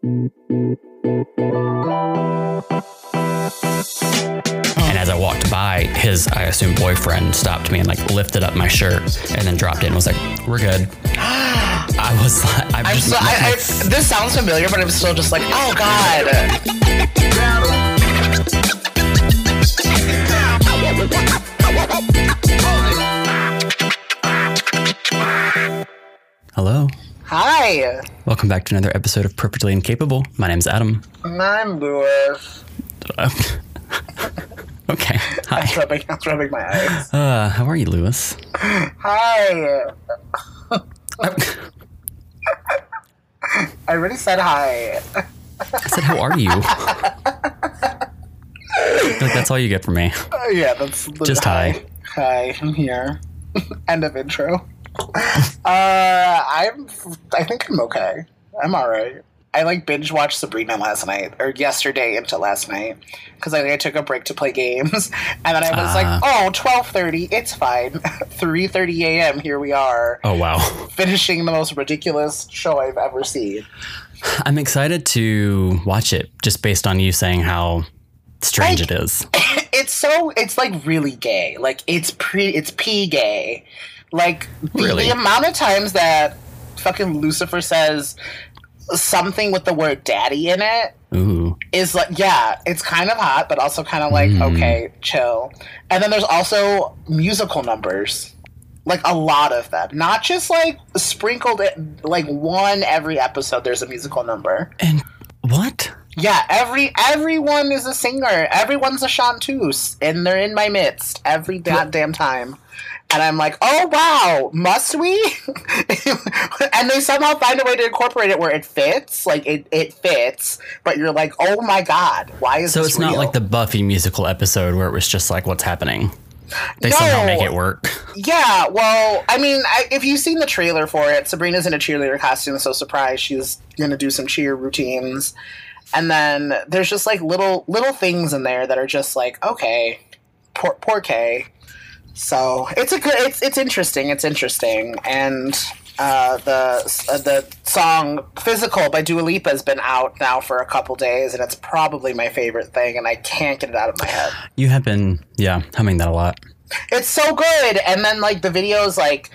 And as I walked by, his, I assume, boyfriend stopped me and like lifted up my shirt and then dropped it and was like, "We're good." I was like, I'm I'm just, so, I, I, this sounds familiar, but I'm still just like, oh god. hello. Hi, Welcome back to another episode of Perfectly Incapable. My name's Adam. I'm Lewis. okay. Hi. I'm rubbing, I'm rubbing my eyes. Uh, how are you, Lewis? Hi. I already said hi. I said, how are you? like that's all you get from me. Uh, yeah, that's Just hi. Hi, I'm here. End of intro. Uh, I'm. I think I'm okay. I'm all right. I like binge watched Sabrina last night or yesterday into last night because I, I took a break to play games and then I was Ah. like, oh, 12:30, it's fine. 3:30 a.m. Here we are, Oh wow. finishing the most ridiculous show I've ever seen. I'm excited to watch it just based on you saying how strange Like- it is. It's so it's like really gay. Like it's pre it's p gay. Like the, Really? the amount of times that fucking Lucifer says something with the word daddy in it Ooh. is like yeah, it's kind of hot, but also kind of like Mm. okay, chill. And then there's also musical numbers. Like a lot of them. Not just like sprinkled in like one every episode there's a musical number. And what? Yeah, every everyone is a singer. Everyone's a chanteuse, and they're in my midst every goddamn time. And I'm like, oh wow, must we? and they somehow find a way to incorporate it where it fits, like it, it fits. But you're like, oh my god, why is So it's not like the Buffy musical episode where it was just like what's happening. They No. somehow make it work. Yeah, well, I mean, I, if you've seen the trailer for it, Sabrina's in a cheerleader costume, so surprised she's gonna do some cheer routines, and then there's just like little little things in there that are just like, okay, poor poor Kay. So it's a good, it's it's interesting, it's interesting, and uh, the uh, the song "Physical" by Dua Lipa has been out now for a couple days, and it's probably my favorite thing, and I can't get it out of my head. You have been, yeah, humming that a lot. It's so good, and then like the video's like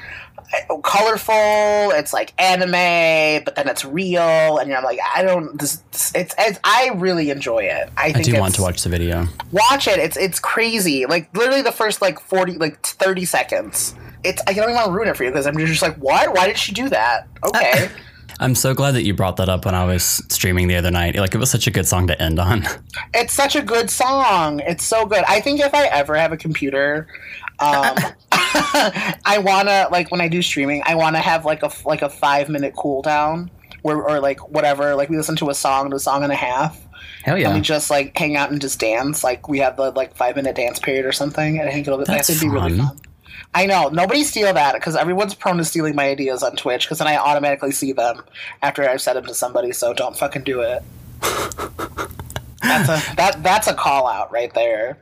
colorful. It's like anime, but then it's real, and I'm like, I don't. This, this- it's, it's I really enjoy it. I I think do want to watch the video. watch it. It's it's crazy. Like literally the first like forty like thirty seconds. It's I don't even want to ruin it for you because I'm just like, what? Why did she do that? Okay. I'm so glad that you brought that up when I was streaming the other night. Like it was such a good song to end on. it's such a good song. It's so good. I think if I ever have a computer, um, I wanna like when I do streaming, I wanna have like a like a five minute cooldown where or like whatever. Like we listen to a song, to a song and a half, Hell and we just like hang out and just dance. Like we have the like five minute dance period or something. And I think it'll That's think it'd be really fun. I know. Nobody steal that because everyone's prone to stealing my ideas on Twitch because then I automatically see them after I've said them to somebody. So don't fucking do it. that's a that that's a call out right there.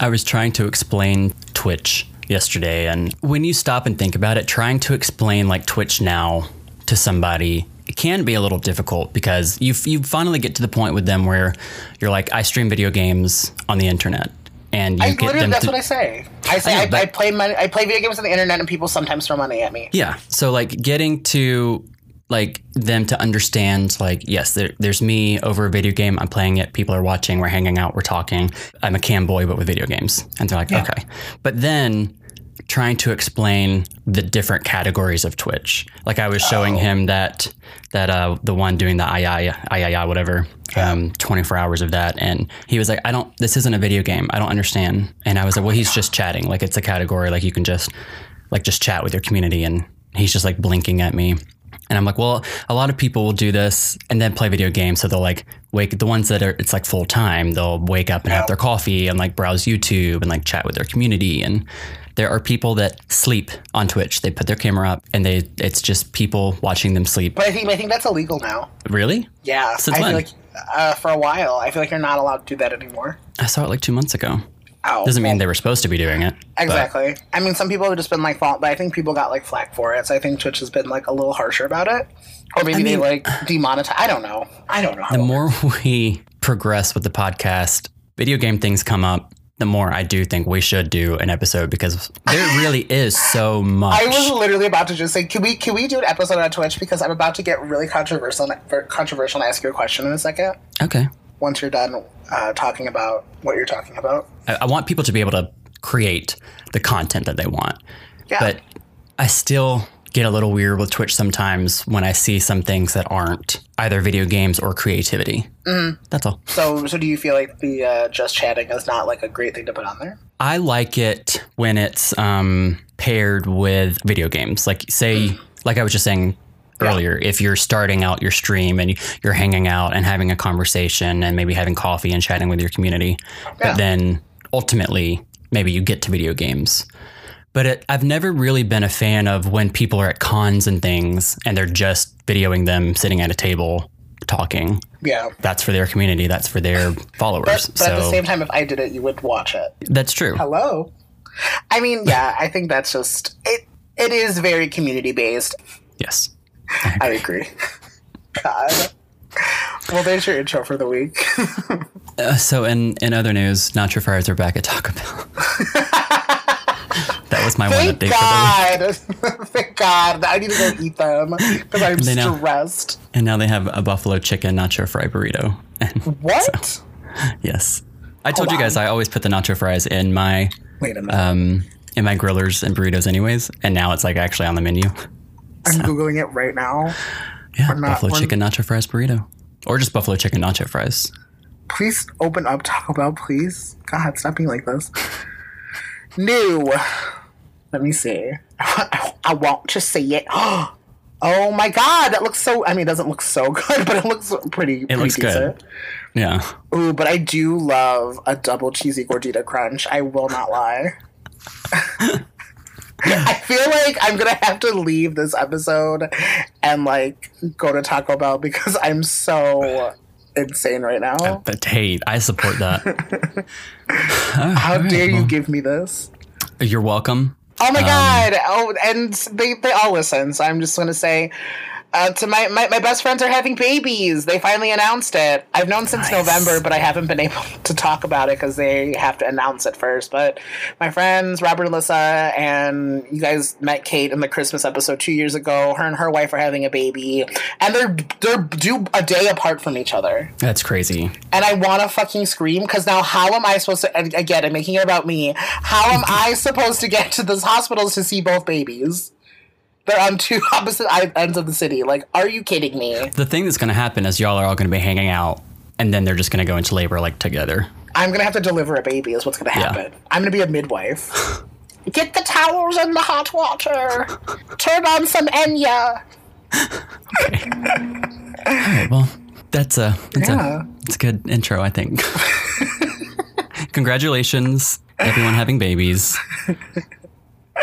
I was trying to explain Twitch yesterday, and when you stop and think about it, trying to explain like Twitch now to somebody it can be a little difficult because you you finally get to the point with them where you're like, I stream video games on the internet, and you I get literally them that's to, what I say. I say I know, I, I play money, I play video games on the internet and people sometimes throw money at me. Yeah. So like getting to like them to understand like yes there, there's me over a video game. I'm playing it. People are watching. We're hanging out. We're talking. I'm a cam boy but with video games. And they're like okay. But then trying to explain the different categories of twitch. Like i was showing him that that uh the one doing the II, II, whatever um 24 hours of that. And he was like i don't this isn't a video game. I don't understand. And i was like well he's just chatting. Like it's a category. Like you can just like just chat with your community. And he's just like blinking at me and i'm like well a lot of people will do this and then play video games so they'll like wake the ones that are it's like full time they'll wake up and have their coffee and like browse youtube and like chat with their community and there are people that sleep on twitch they put their camera up and they it's just people watching them sleep But I think I think that's illegal now. really Yeah. Since I when? feel like uh, for a while, I feel like you're not allowed to do that anymore. i saw it like two months ago Oh, Doesn't mean they were supposed to be doing it. but- exactly. I mean, some people have just been like fault, but I think people got like flack for it. So I think Twitch has been like a little harsher about it, or maybe they mean- like demonetize. I don't know. I don't know. the more we progress with the podcast, video game things come up, the more I do think we should do an episode because there really is so much. I was literally about to just say, can we can we do an episode on Twitch because I'm about to get really controversial controversial and ask you a question in a second. okay. Once you're done uh, talking about what you're talking about. I, I want people to be able to create the content that they want. Yeah. But I still get a little weird with Twitch sometimes when I see some things that aren't either video games or creativity. Mm-hmm. That's all. so so do you feel like the uh, just chatting is not like a great thing to put on there? I like it when it's um, paired with video games. Like, say, like I was just saying earlier, if you're starting out your stream and you're hanging out and having a conversation and maybe having coffee and chatting with your community, Yeah. but then ultimately maybe you get to video games. But it, I've never really been a fan of when people are at cons and things and they're just videoing them sitting at a table talking. Yeah. That's for their community. That's for their followers. But, but at the same time, if I did it, you would watch it. that's true. Hello. I mean, yeah, I think that's just it. It is very community based. Yes. I agree. God. Well, there's your intro for the week. Uh, so in in other news, Nacho Fries are back at Taco Bell. that was my one Thank update for the week. God. Thank God. I need to go eat them because I'm They stressed. And now they have a buffalo chicken nacho fry burrito. And What? yes, I told Hold you guys I always put the nacho fries in my Wait a minute. um in my grillers and burritos anyways, and now it's like actually on the menu. I'm googling it right now. Yeah, not- buffalo chicken nacho fries burrito, or just buffalo chicken nacho fries. Please open up Taco Bell, please. God, stop being like this. New. Let me see. I want to see it. Oh my god, that looks so. I mean, it doesn't look so good, but it looks pretty. It looks good. Yeah, Ooh, but I do love a double cheesy gordita crunch. I will not lie. I feel like I'm gonna have to leave this episode and like go to Taco Bell because I'm so insane right now. but hey, I support that. How dare you give me this? You're welcome. Oh Um, my god! Oh, and they they all listen. So I'm just gonna say. Uh, to my, my my best friends are having babies. They finally announced it. I've known since Nice. November, but I haven't been able to talk about it because they have to announce it first. But my friends, Robert and Alyssa, and you guys met Kate in the Christmas episode two years ago. Her and her wife are having a baby, and they're they're due a day apart from each other. That's crazy. And I want to fucking scream because now how am I supposed to? Again, I'm making it about me. How am I supposed to get to this hospitals to see both babies? They're on two opposite ends of the city. Like, are you kidding me? The thing that's going to happen is y'all are all going to be hanging out, and then they're just going to go into labor like together. I'm gonna have to deliver a baby. Is what's gonna happen. I'm gonna be a midwife. Get the towels and the hot water. Turn on some Enya. All right, well, that's a that's Yeah. a it's a good intro, I think. Congratulations, everyone having babies,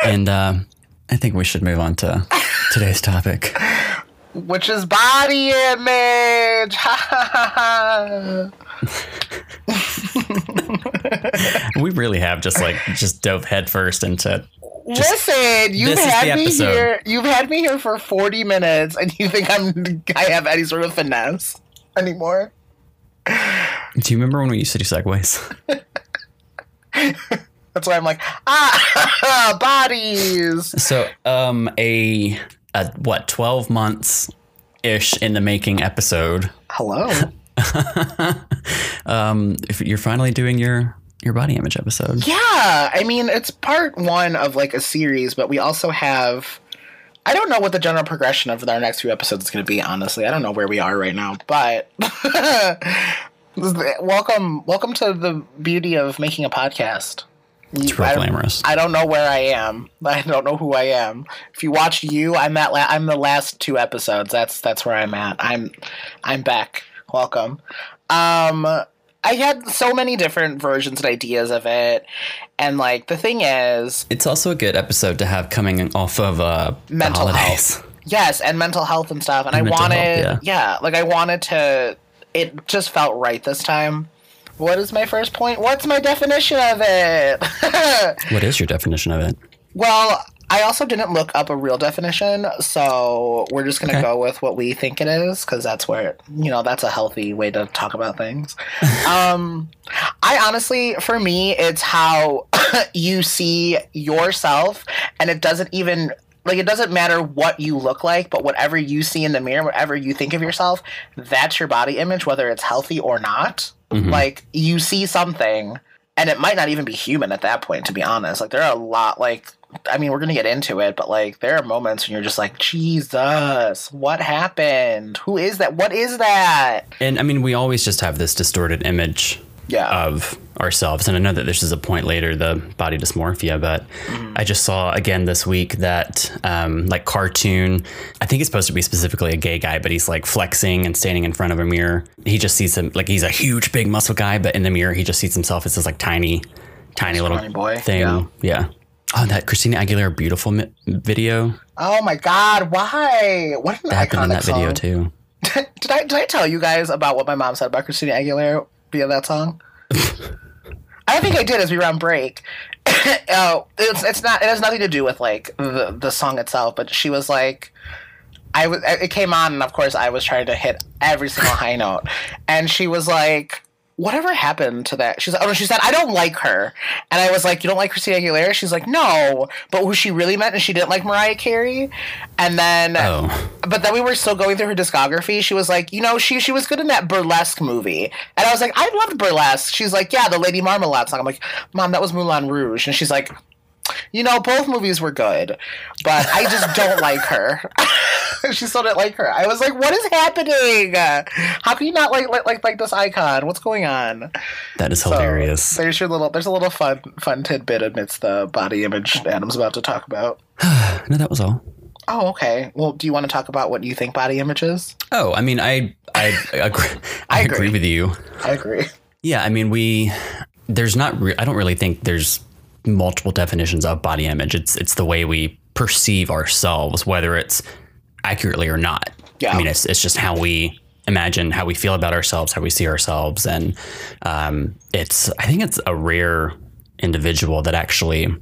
and uh, I think we should move on to today's topic. Which is body image. We really have just like just dove headfirst into. Listen, you've had me here. You've had me here for forty minutes, and you think I'm I have any sort of finesse anymore? Do you remember when we used to do segues? That's why I'm like ah bodies. So, um, a, a what twelve months ish in the making episode. Hello. Um, if you're finally doing your your body image episode. Yeah, I mean it's part one of like a series, but we also have. I don't know what the general progression of our next few episodes is going to be. Honestly, I don't know where we are right now, but welcome, welcome to the beauty of making a podcast. It's real I- glamorous. I don't know where I am. I don't know who I am. If you watched you, I'm at. La- I'm the last two episodes. That's that's where I'm at. I'm I'm back. Welcome. Um, I had so many different versions and ideas of it, and like the thing is, It's also a good episode to have coming off of uh, Mental holidays. yes, and mental health and stuff. And, And I wanted, health, yeah, like I wanted to. It just felt right this time. What is my first point? What's my definition of it? what is your definition of it? Well, I also didn't look up a real definition, so we're just going to Okay. go with what we think it is because that's where, you know, that's a healthy way to talk about things. um, I honestly, for me, it's how you see yourself, and it doesn't even. Like it doesn't matter what you look like, but whatever you see in the mirror, whatever you think of yourself, that's your body image, whether it's healthy or not. Mhm. Like you see something, and it might not even be human at that point to be honest like there are a lot like i mean we're gonna get into it but like there are moments when you're just like jesus what happened who is that what is that And I mean, we always just have this distorted image yeah of ourselves. And I know that this is a point later, the body dysmorphia, but I just saw again this week that um, like cartoon, I think it's supposed to be specifically a gay guy, but he's like flexing and standing in front of a mirror. He just sees him like he's a huge, big muscle guy, but in the mirror, he just sees himself as this like tiny, tiny little boy, thing. yeah. Yeah. Oh, that Christina Aguilera beautiful mi- video oh my god why what an that happened in that video too. did i did i tell you guys about what my mom said about christina aguilera via that song I think I did as we were on break. oh, it's it's not. It has nothing to do with like the the song itself. But she was like, I was. It came on, and of course, I was trying to hit every single high note, and she was like. Whatever happened to that? She's like, oh no, she said, I don't like her. And I was like, You don't like Christina Aguilera? She's like, No. But who she really meant, and she didn't like Mariah Carey. And then Oh, but then we were still going through her discography. She was like, you know, she she was good in that burlesque movie, and I was like, I loved burlesque. She's like, yeah, the Lady Marmalade song. I'm like, mom, that was Moulin Rouge, and she's like, you know, both movies were good, but I just don't like her. she still didn't like her. I was like, what is happening? How can you not like like like, like this icon? What's going on? that is So, hilarious. there's your little. There's a little fun fun tidbit amidst the body image Adam's about to talk about. no, that was all. Oh, okay. Well, do you want to talk about what you think body image is? Oh, I mean, I I agree, I, I agree. agree. with you. I agree. Yeah, I mean, we there's not. Re- I don't really think there's multiple definitions of body image. It's it's the way we perceive ourselves, whether it's accurately or not. Yeah. I mean, it's it's just how we imagine how we feel about ourselves, how we see ourselves, and um, it's. I think it's a rare individual that actually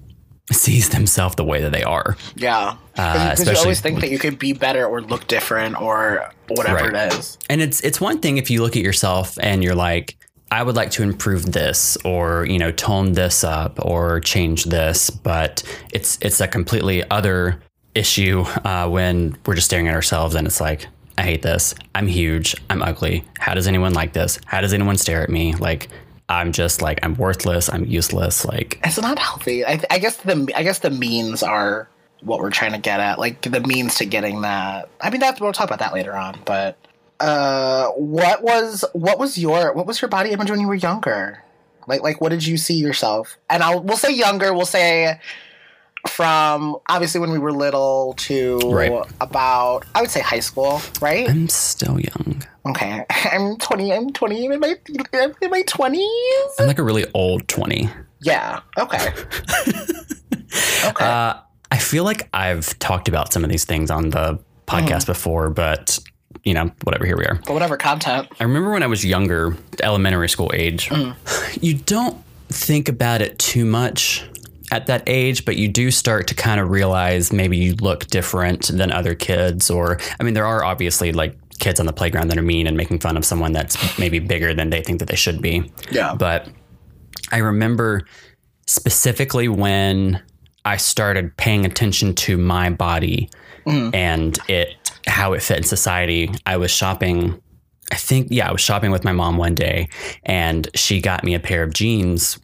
sees themselves the way that they are. Yeah, Uh, because you always think that you could be better or look different or whatever Right. it is. And it's it's one thing if you look at yourself and you're like, I would like to improve this or, you know, tone this up or change this, but it's it's a completely other issue uh, when we're just staring at ourselves and it's like, I hate this. I'm huge. I'm ugly. How does anyone like this? How does anyone stare at me? Like I'm just like I'm worthless. I'm useless. Like It's not healthy. I, I guess the I guess the means are what we're trying to get at, like the means to getting that. I mean, that we'll talk about that later on. But uh, what was what was your what was your body image when you were younger? Like like what did you see yourself? And I'll we'll say younger. We'll say from obviously when we were little to Right. about I would say high school, right? I'm still young. Okay, I'm 20. I'm 20 in my in my 20s. I'm like a really old 20. Yeah. Okay. okay. Uh, I feel like I've talked about some of these things on the podcast before, but you know, whatever, here we are. but whatever content. I remember when I was younger, elementary school age, mm. you don't think about it too much at that age, but you do start to kind of realize maybe you look different than other kids. Or, I mean, there are obviously like kids on the playground that are mean and making fun of someone that's maybe bigger than they think that they should be. Yeah. But I remember specifically when I started paying attention to my body mm. and it how it fit in society. I was shopping I think yeah, I was shopping with my mom one day and she got me a pair of jeans.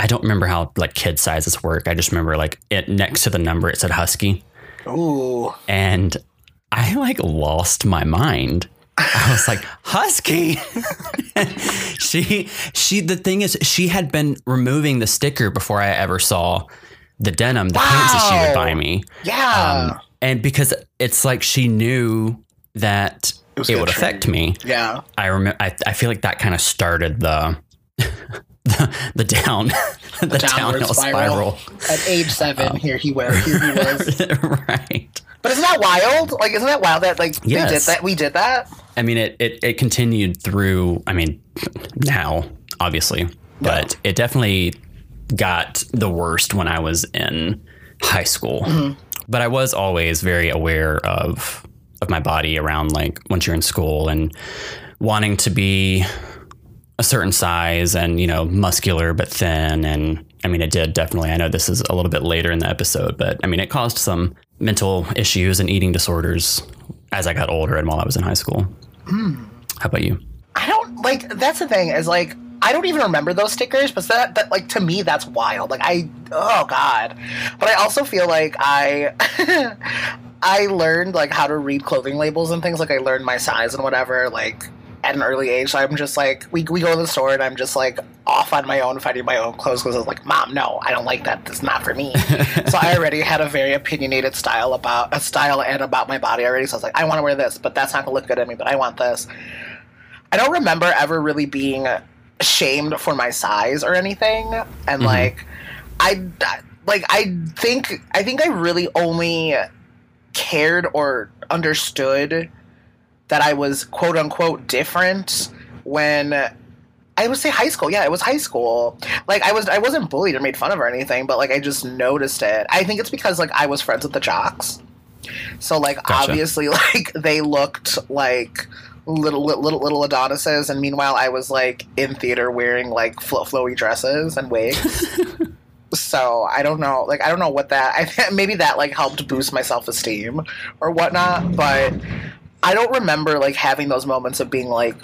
I don't remember how like kid sizes work. I just remember like it next to the number it said husky Ooh. and I like lost my mind. I was like, Husky. she she the thing is she had been removing the sticker before I ever saw the denim, the pants that she would buy me. Yeah. Um, and because it's like she knew that it, gonna would affect me. yeah. I remember I, I feel like that kind of started the the, the down the, downward downhill spiral. spiral. At age seven, um, here he was. Here he was. right. But isn't that wild? Like, isn't that wild that like Yes. they did that? We did that. I mean, it, it, it continued through, I mean, now, obviously, but it definitely got the worst when I was in high school. Mm-hmm. But I was always very aware of of my body around like once you're in school and wanting to be a certain size and, you know, muscular but thin. And I mean, it did definitely. I know this is a little bit later in the episode, but I mean, it caused some mental issues and eating disorders as I got older and while I was in high school. Hmm. How about you? I don't like. That's the thing is like I don't even remember those stickers, but that that like to me that's wild. Like I oh god, but I also feel like I. I learned like how to read clothing labels and things. Like I learned my size and whatever. Like at an early age, so I'm just like we, we go to the store and I'm just like off on my own finding my own clothes because I was like, Mom, no, I don't like that. That's not for me. so I already had a very opinionated style about a style and about my body already. So I was like, I want to wear this, but that's not gonna look good on me. But I want this. I don't remember ever really being shamed for my size or anything, and mm-hmm. like I like I think I think I really only cared or understood that I was quote unquote different when I would say high school. Yeah, it was high school. Like I was I wasn't bullied or made fun of or anything, but like I just noticed it. I think it's because like I was friends with the jocks. So like Gotcha. obviously like they looked like little little little Adonises and meanwhile I was like in theater wearing like flo- flowy dresses and wigs. so I don't know like I don't know what that I think maybe that like helped boost my self-esteem or whatnot, but I don't remember like having those moments of being like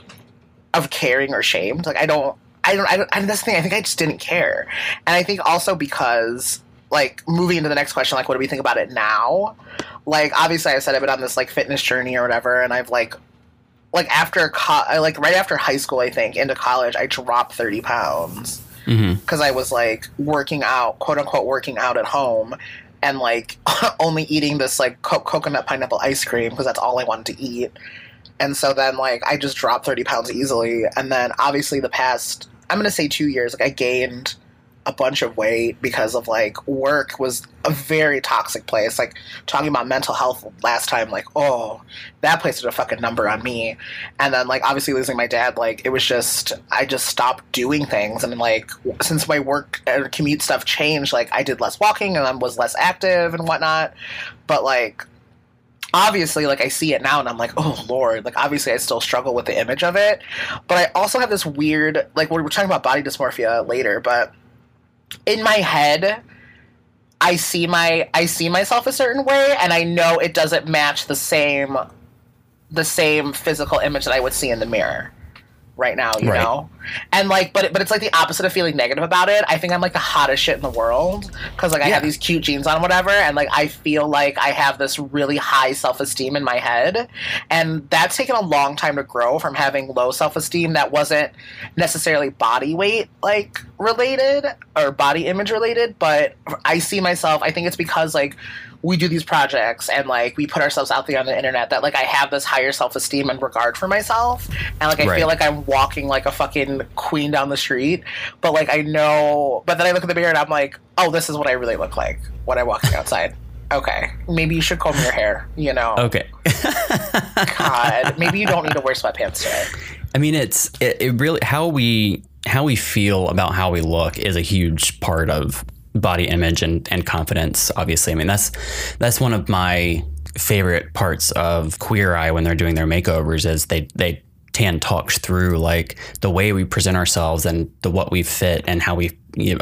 of caring or shamed. Like I don't I don't I don't and that's the thing, I think I just didn't care. And I think also because like moving into the next question, like what do we think about it now? Like obviously I said I've been on this like fitness journey or whatever and I've like like after co- I, like right after high school I think into college I dropped 30 pounds Mm-hmm. because I was like working out, quote unquote, working out at home, and like only eating this like co- coconut pineapple ice cream because that's all I wanted to eat. And so then like I just dropped thirty pounds easily, and then obviously the past I'm gonna say two years, like I gained a bunch of weight because of like work was a very toxic place. Like talking about mental health last time, like oh that place did a fucking number on me. And then like obviously losing my dad, like it was just I just stopped doing things and like since my work and commute stuff changed, like I did less walking and I was less active and whatnot. But like obviously like I see it now and I'm like, oh lord, like obviously I still struggle with the image of it. But I also have this weird like we're talking about body dysmorphia later, but in my head I see my I see myself a certain way and I know it doesn't match the same the same physical image that I would see in the mirror right now, you Right. know? And like but but it's like the opposite of feeling negative about it. I think I'm like the hottest shit in the world cuz like I Yeah. have these cute jeans on whatever and like I feel like I have this really high self-esteem in my head and that's taken a long time to grow from having low self-esteem that wasn't necessarily body weight like related or body image related, but I see myself I think it's because like we do these projects and like we put ourselves out there on the internet that like I have this higher self esteem and regard for myself and like I Right. feel like I'm walking like a fucking queen down the street, but like I know but then I look in the mirror and I'm like, oh, this is what I really look like when I'm walking outside. Okay, maybe you should comb your hair. You know, Okay. God, maybe you don't need to wear sweatpants today. I mean, it's it, it really how we how we feel about how we look is a huge part of body image and, and confidence. Obviously, I mean that's that's one of my favorite parts of Queer Eye when they're doing their makeovers is they they Tan talks through like the way we present ourselves and the what we fit and how we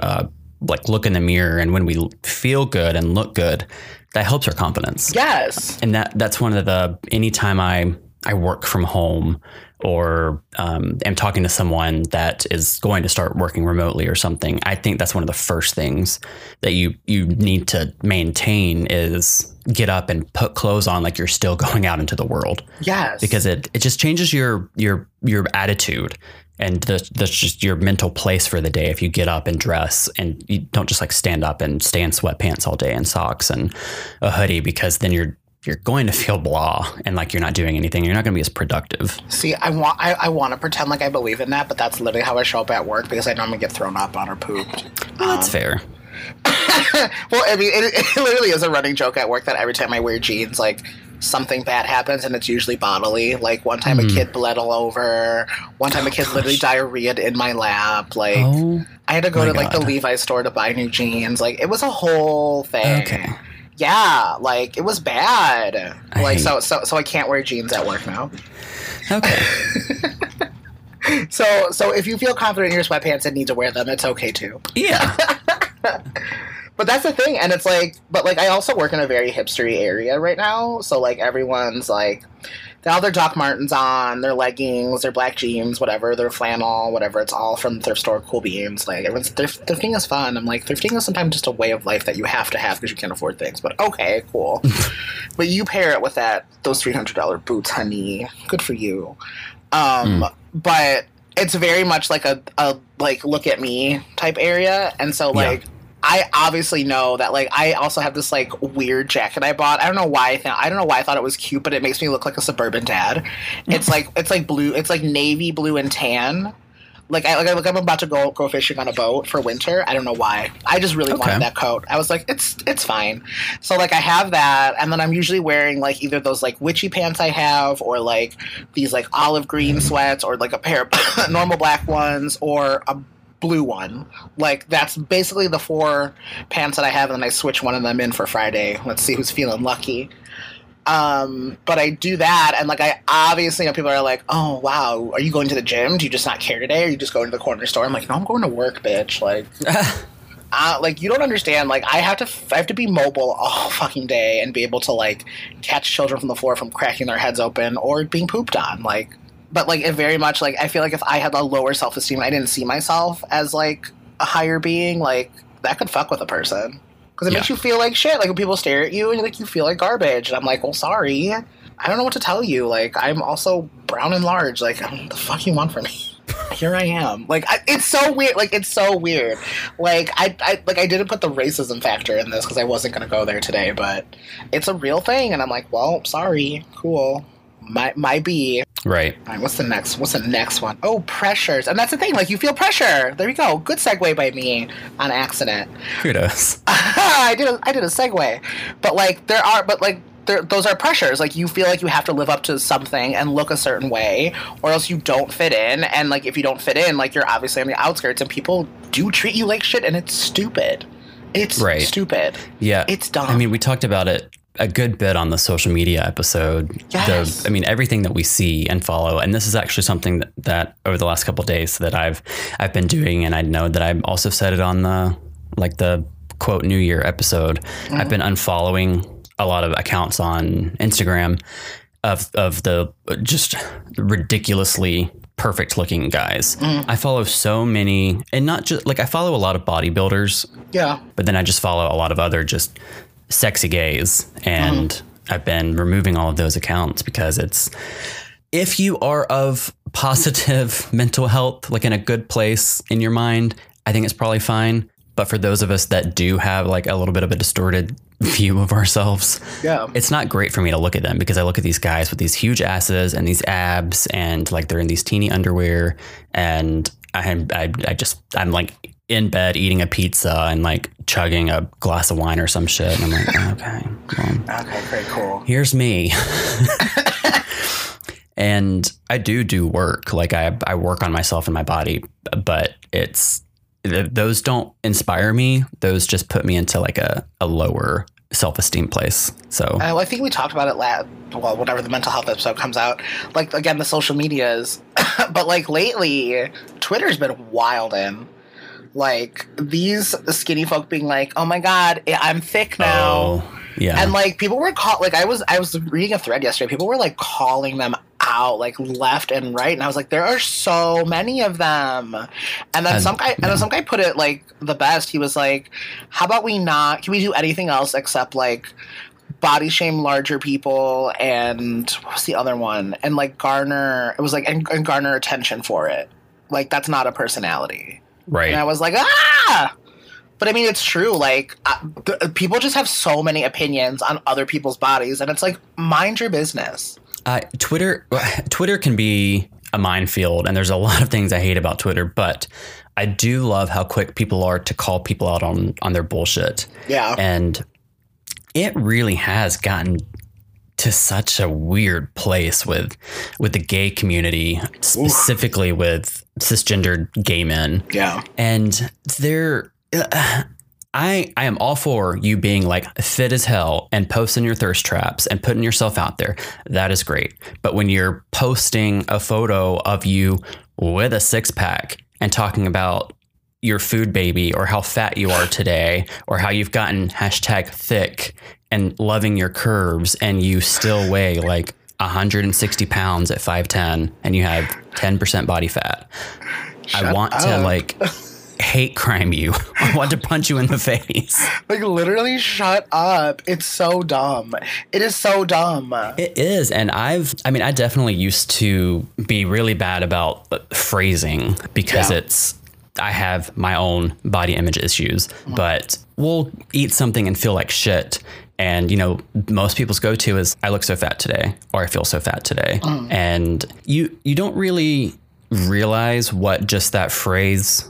uh, like look in the mirror and when we feel good and look good, that helps our confidence Yes. and that that's one of the anytime I I work from home or um, am talking to someone that is going to start working remotely or something, I think that's one of the first things that you you need to maintain is get up and put clothes on like you're still going out into the world Yes. because it it just changes your your your attitude and the, that's just your mental place for the day if you get up and dress and you don't just like stand up and stay in sweatpants all day and socks and a hoodie because then you're you're going to feel blah and like you're not doing anything you're not going to be as productive See, I want I, I want to pretend like I believe in that, but that's literally how I show up at work because I know I'm gonna get thrown up on or pooped. well, that's fair well, I mean, it, it literally is a running joke at work that every time I wear jeans, like something bad happens, and it's usually bodily. Like one time, Mhm. a kid bled all over. One time, a kid literally diarrheaed in my lap. Like oh, I had to go to like the Levi's store to buy new jeans. Like it was a whole thing. okay. Yeah, like it was bad. I like so, so, so I can't wear jeans at work now. Okay. So, so if you feel confident in your sweatpants and need to wear them, it's okay too. Yeah. But that's the thing, and it's like, but like I also work in a very hipstery area right now, so like everyone's like, all their Doc Martens on, their leggings, their black jeans, whatever, their flannel, whatever. It's all from thrift store, cool beans. Like everyone's thrift, thrifting is fun. I'm like thrifting is sometimes just a way of life that you have to have because you can't afford things. But okay, cool. but you pair it with that those three hundred dollar boots, honey. Good for you. Um, but it's very much like a, a like look at me type area, and so Yeah. I obviously know that like I also have this like weird jacket I bought. I don't know why I think I don't know why I thought it was cute, but it makes me look like a suburban dad. It's like it's like blue. It's like navy blue and tan. Like I like, like I'm about to go go fishing on a boat for winter. I don't know why. I just really Okay. wanted that coat. I was like, it's it's fine. So like I have that, and then I'm usually wearing like either those like witchy pants I have, or like these like olive green sweats, or like a pair of normal black ones, or a blue one. Like that's basically the four pants that I have, and then I switch one of them in for Friday. Let's see who's feeling lucky. Um, but I do that, and like I obviously know people are like, "Oh wow, are you going to the gym? Do you just not care today? Or are you just going to the corner store?" I'm like, "No, I'm going to work, bitch." Like, uh, like you don't understand. Like I have to, I have to be mobile all fucking day and be able to like catch children from the floor from cracking their heads open or being pooped on. Like, but like it very much like I feel like if I had a lower self esteem, I didn't see myself as like a higher being. Like that could fuck with a person because it Yeah. makes you feel like shit. Like when people stare at you and like you feel like garbage, and I'm like, well, sorry. I don't know what to tell you. Like, I'm also brown and large. Like, what the fuck you want from me? Here I am. Like, I, it's so weird. Like, it's so weird. Like, I, I like I didn't put the racism factor in this because I wasn't gonna go there today, but it's a real thing, and I'm like, well, sorry, cool. My my B. right. All right, what's the next? What's the next one? Oh, pressures, and that's the thing. Like, you feel pressure. There you go. Good segue by me on accident. Kudos. I did a, I did a segue, but like there are, but like there, those are pressures. Like you feel like you have to live up to something and look a certain way, or else you don't fit in. And like if you don't fit in, like you're obviously on the outskirts, and people do treat you like shit, and it's stupid. It's Right. stupid. Yeah. It's dumb. I mean, we talked about it a good bit on the social media episode. Yes. The, I mean, everything that we see and follow, and this is actually something that, that over the last couple of days that I've I've been doing, and I know that I've also said it on the like the quote New Year episode. Mm-hmm. I've been unfollowing a lot of accounts on Instagram of of the just ridiculously perfect looking guys. Mm. I follow so many, and not just like I follow a lot of bodybuilders yeah. but then I just follow a lot of other just sexy gays, and uh-huh. I've been removing all of those accounts because it's if you are of positive mental health, like in a good place in your mind, I think it's probably fine. But for those of us that do have like a little bit of a distorted view of ourselves, Yeah. it's not great for me to look at them because I look at these guys with these huge asses and these abs and like they're in these teeny underwear and I, I, I just I'm like in bed eating a pizza and like chugging a glass of wine or some shit and I'm like okay well, Okay. Great. Cool. here's me and I do do work like I I work on myself and my body but it's those don't inspire me those just put me into like a, a lower self-esteem place so Uh, I think we talked about it last. Well, whenever the mental health episode comes out, like again, the social medias. but like lately, Twitter's been wild in. Like these skinny folk being like, "Oh my god, I'm thick now," Oh, yeah. and like people were call like I was I was reading a thread yesterday. People were like calling them out like left and right, and I was like, there are so many of them. And then And- some guy and then some guy put it like the best. He was like, "How about we not? Can we do anything else except like?" body shame larger people and what was the other one and like garner it was like and, and garner attention for it like that's not a personality right. and i was like ah but i mean it's true like uh, th- people just have so many opinions on other people's bodies and it's like mind your business Uh, Twitter, Twitter can be a minefield, and there's a lot of things I hate about Twitter, but I do love how quick people are to call people out on on their bullshit. Yeah. And it really has gotten to such a weird place with with the gay community, specifically with cisgendered gay men. Yeah. And they're uh, I I am all for you being like fit as hell and posting your thirst traps and putting yourself out there. That is great. But when you're posting a photo of you with a six pack and talking about your food baby or how fat you are today or how you've gotten hashtag thick and loving your curves and you still weigh like 160 pounds at 5'10 and you have 10% body fat. I want to like hate crime you. I want to punch you in the face. Like literally shut up. It's so dumb. It is so dumb. It is. And I've, I mean, I definitely used to be really bad about uh, phrasing because Yeah. it's, I have my own body image issues, but we'll eat something and feel like shit. And, you know, most people's go to is, I look so fat today, or I feel so fat today. Mm. And you, you don't really realize what just that phrase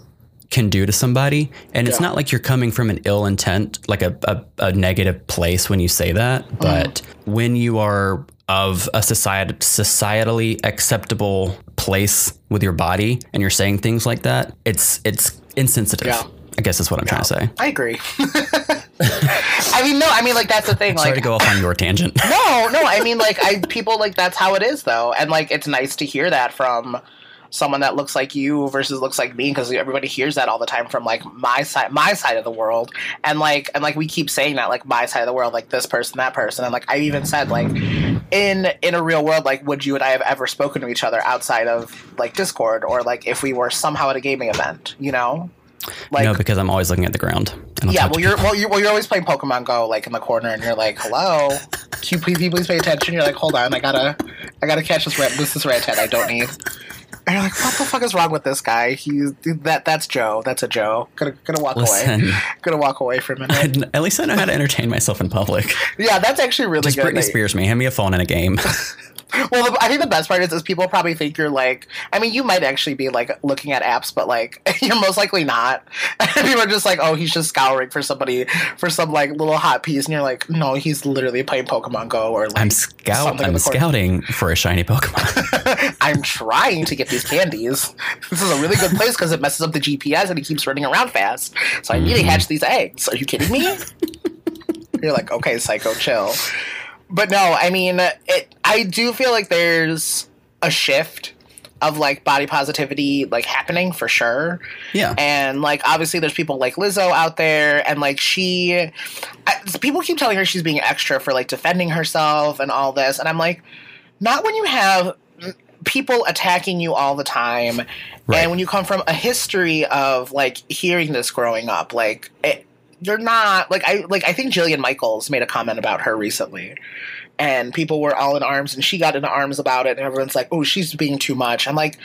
can do to somebody. And it's not like you're coming from an ill intent, like a, a, a negative place when you say that. Mm. But when you are of a society, societally acceptable place with your body and you're saying things like that, it's it's insensitive. Yeah. I guess that's what I'm trying to say. I agree. I mean, no, I mean, like that's the thing. Sorry like, to go off on your tangent. no, no, I mean, like, I people like that's how it is though, and like it's nice to hear that from someone that looks like you versus looks like me because everybody hears that all the time from like my side my side of the world and like and like we keep saying that like my side of the world like this person that person and like i even said like in in a real world like would you and i have ever spoken to each other outside of like discord or like if we were somehow at a gaming event you know like no, because I'm always looking at the ground. Yeah, well you're, well, you're well, you're always playing Pokemon Go, like in the corner, and you're like, "Hello, can you please, please pay attention?" You're like, "Hold on, I gotta, I gotta catch this red, this is red head I don't need." And you're like, "What the fuck is wrong with this guy? He's that, that's Joe. That's a Joe. Gonna, gonna walk away. Gonna walk away for a minute." at least I know how to entertain myself in public. yeah, that's actually really Just good. Britney Spears me. Hand me a phone and a game. Well, I think the best part is, is people probably think you're like. I mean, you might actually be like looking at apps, but like you're most likely not. And people are just like, "Oh, he's just scouring for somebody for some like little hot piece," and you're like, "No, he's literally playing Pokemon Go or like." I'm scout. I'm scouting for a shiny Pokemon. I'm trying to get these candies. This is a really good place because it messes up the GPS and he keeps running around fast. So I need to hatch these eggs. Are you kidding me? You're like, okay, psycho, chill. But no, I mean, it. I do feel like there's a shift of like body positivity like happening for sure. yeah. And like obviously there's people like Lizzo out there and like she I, people keep telling her she's being extra for like defending herself and all this and I'm like not when you have people attacking you all the time Right. and when you come from a history of like hearing this growing up like it, you're not like I like I think Jillian Michaels made a comment about her recently and people were all in arms and she got into arms about it and everyone's like oh she's being too much. I'm like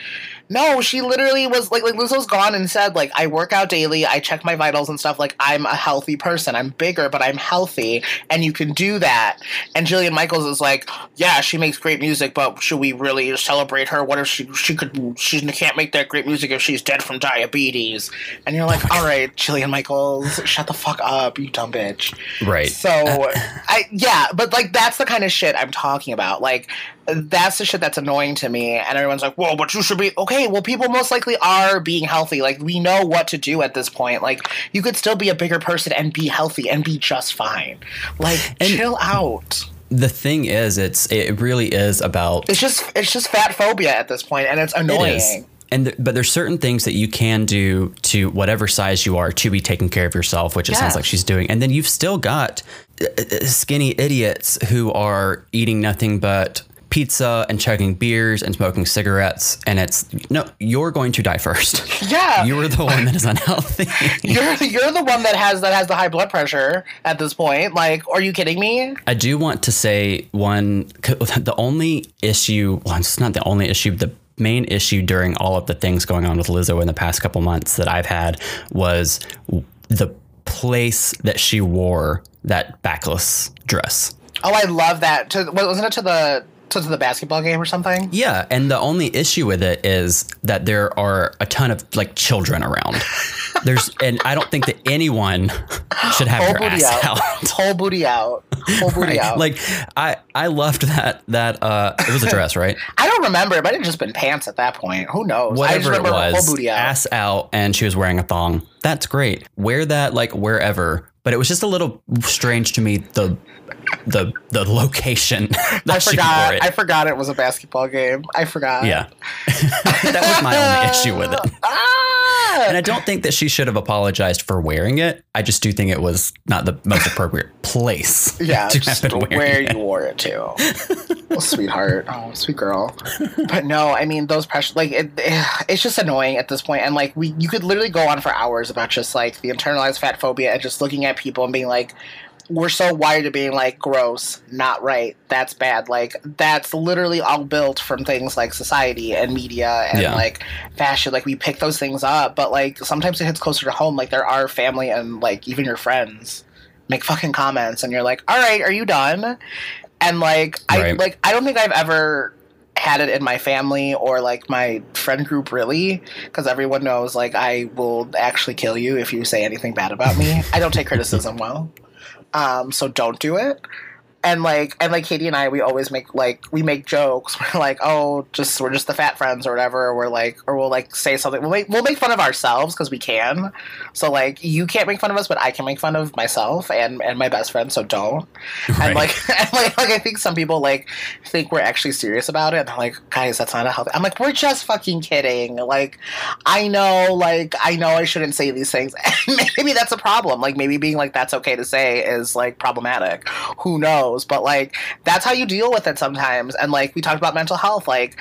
no she literally was like like lizzo's gone and said like i work out daily i check my vitals and stuff like i'm a healthy person i'm bigger but i'm healthy and you can do that. And jillian michaels is like yeah she makes great music but should we really celebrate her? What if she she could she can't make that great music if she's dead from diabetes? And you're like all right jillian michaels shut the fuck up you dumb bitch. Right. so I yeah, but like that's the kind of shit I'm talking about. Like that's the shit that's annoying to me. And everyone's like, "Whoa, but you should be okay." Well, people most likely are being healthy. Like we know what to do at this point. Like you could still be a bigger person and be healthy and be just fine. Like and chill out. the thing is, it's it really is about It's just it's just fat phobia at this point, and it's annoying. And th- but there's certain things that you can do to whatever size you are to be taking care of yourself, which it sounds like she's doing. And then you've still got skinny idiots who are eating nothing but pizza and chugging beers and smoking cigarettes. And it's no, you're going to die first. Yeah. You're the one that is unhealthy. You're you're the one that has that has the high blood pressure at this point. Like, are you kidding me? I do want to say one. The only issue, well, it's not the only issue. The main issue during all of the things going on with Lizzo in the past couple months that I've had was the place that she wore that backless dress. Oh, I love that. To wasn't it to the to the basketball game or something. Yeah, and the only issue with it is that there are a ton of like children around. There's and I don't think that anyone should have Whole their booty ass out. out. Whole booty out. Whole booty Right? out. Like I I loved that that uh it was a dress, right? I don't remember. It might have just been pants at that point. Who knows? Whatever it remember was, whole booty out. ass out, and she was wearing a thong. That's great. Wear that like wherever. But it was just a little strange to me the the the location I forgot. I forgot it was a basketball game. I forgot. yeah, that was my only issue with it. Ah! And I don't think that she should have apologized for wearing it. I just do think it was not the most appropriate place. Yeah, to just have been wearing where it. you wore it to. oh, sweetheart. Oh, sweet girl. But no, I mean those pressure like it, it's just annoying at this point. point and like we you could literally go on for hours about just like the internalized fat phobia and just looking at people and being like we're so wired to being like gross, not right, that's bad. Like that's literally all built from things like society and media and Yeah. like fashion. Like we pick those things up, but like sometimes it hits closer to home. Like there are family and like even your friends make fucking comments and you're like, all right, are you done? And like I Right. like I don't think I've ever had it in my family or like my friend group really because everyone knows like I will actually kill you if you say anything bad about me. I don't take criticism well. Um, so don't do it. And like and like Katie and I, we always make like we make jokes. We're like, oh, just we're just the fat friends or whatever. Or we're like, or we'll like say something. We'll make we'll make fun of ourselves because we can. So like, you can't make fun of us, but I can make fun of myself and and my best friend. So don't. Right. And like, and like, like I think some people like think we're actually serious about it. And they're like, guys, that's not a healthy. I'm like, we're just fucking kidding. Like, I know, like, I know I shouldn't say these things. And maybe that's a problem. Like, maybe being like, that's okay to say is like problematic. Who knows? But like, that's how you deal with it sometimes. And like, we talked about mental health. Like,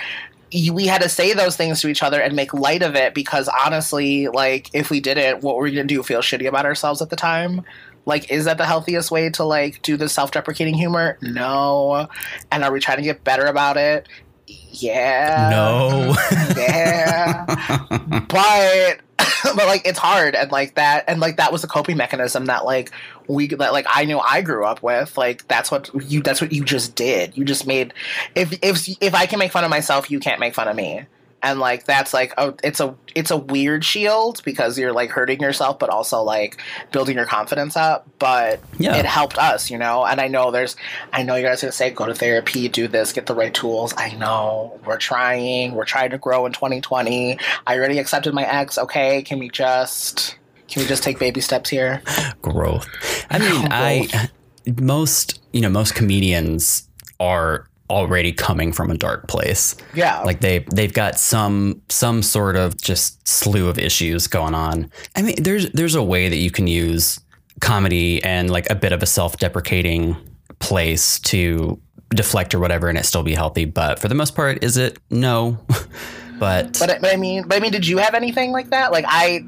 we had to say those things to each other and make light of it because honestly, like, if we didn't, what were we gonna do? Feel shitty about ourselves at the time? Like, is that the healthiest way to like do the self-deprecating humor? No. And are we trying to get better about it? Yeah. no. Yeah. but but like it's hard and like that and like that was a coping mechanism that like we that like I knew I grew up with like that's what you that's what you just did you just made if if if I can make fun of myself you can't make fun of me and like that's like a, it's a it's a weird shield because you're like hurting yourself but also like building your confidence up. But Yeah. it helped us you know? And i know there's i know you guys are gonna say go to therapy do this get the right tools. I know. We're trying. We're trying to grow in 2020 i already accepted my ex. Okay can we just can we just take baby steps here? Growth. I mean, I most you know most comedians are already coming from a dark place. yeah Like they they've got some some sort of just slew of issues going on. I mean, there's there's a way that you can use comedy and like a bit of a self-deprecating place to deflect or whatever and it still be healthy, but for the most part is it no. but But, I- but I mean, but I mean, did you have anything like that? Like I,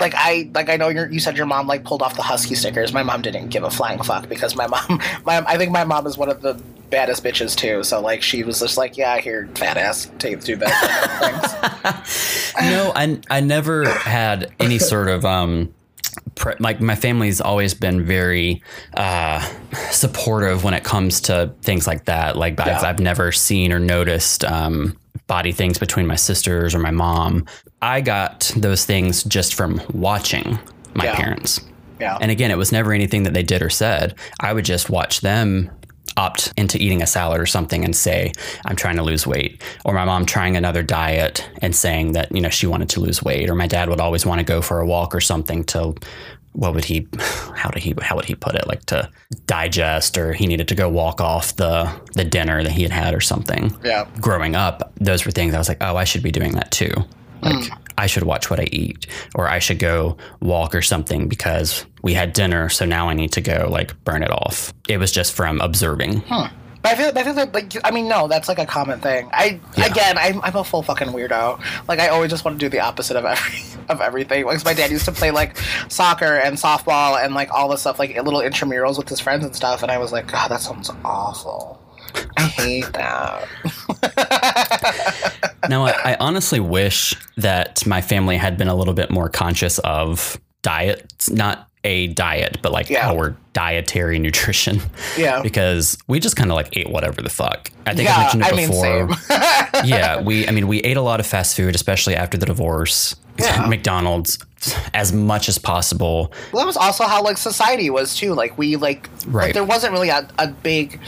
like I, like I know you you said your mom like pulled off the husky stickers. My mom didn't give a flying fuck because my mom, my I think my mom is one of the baddest bitches too. So like she was just like, yeah, here, fat ass, take do that. Thanks. no, I I never had any sort of um like my family's always been very uh supportive when it comes to things like that. Like I've, I've never seen or noticed um body things between my sisters or my mom. I got those things just from watching my Yeah. parents. Yeah. And again, it was never anything that they did or said. I would just watch them opt into eating a salad or something and say, I'm trying to lose weight. Or my mom trying another diet and saying that, you know, she wanted to lose weight. Or my dad would always want to go for a walk or something to what would he how did he how would he put it? Like to digest or he needed to go walk off the the dinner that he had had or something yeah. growing up, those were things I was like, oh, I should be doing that too. Like, mm. I should watch what I eat, or I should go walk or something because we had dinner, so now I need to go like burn it off. It was just from observing. But I feel, I feel like, like, I mean, no, that's like a common thing. I again, I'm, I'm a full fucking weirdo. Like, I always just want to do the opposite of every of everything. Like, my dad used to play like soccer and softball and like all this stuff, like little intramurals with his friends and stuff. And I was like, God, that sounds awful. I hate that. now, I, I honestly wish that my family had been a little bit more conscious of diet, not a diet, but like Yeah. our dietary nutrition. Yeah. Because we just kind of like ate whatever the fuck. I think I yeah, mentioned it I mean, before. same. yeah, we I mean we ate a lot of fast food, especially after the divorce. Yeah. McDonald's as much as possible. Well, that was also how like society was too. Like we like, Right. like there wasn't really a, a big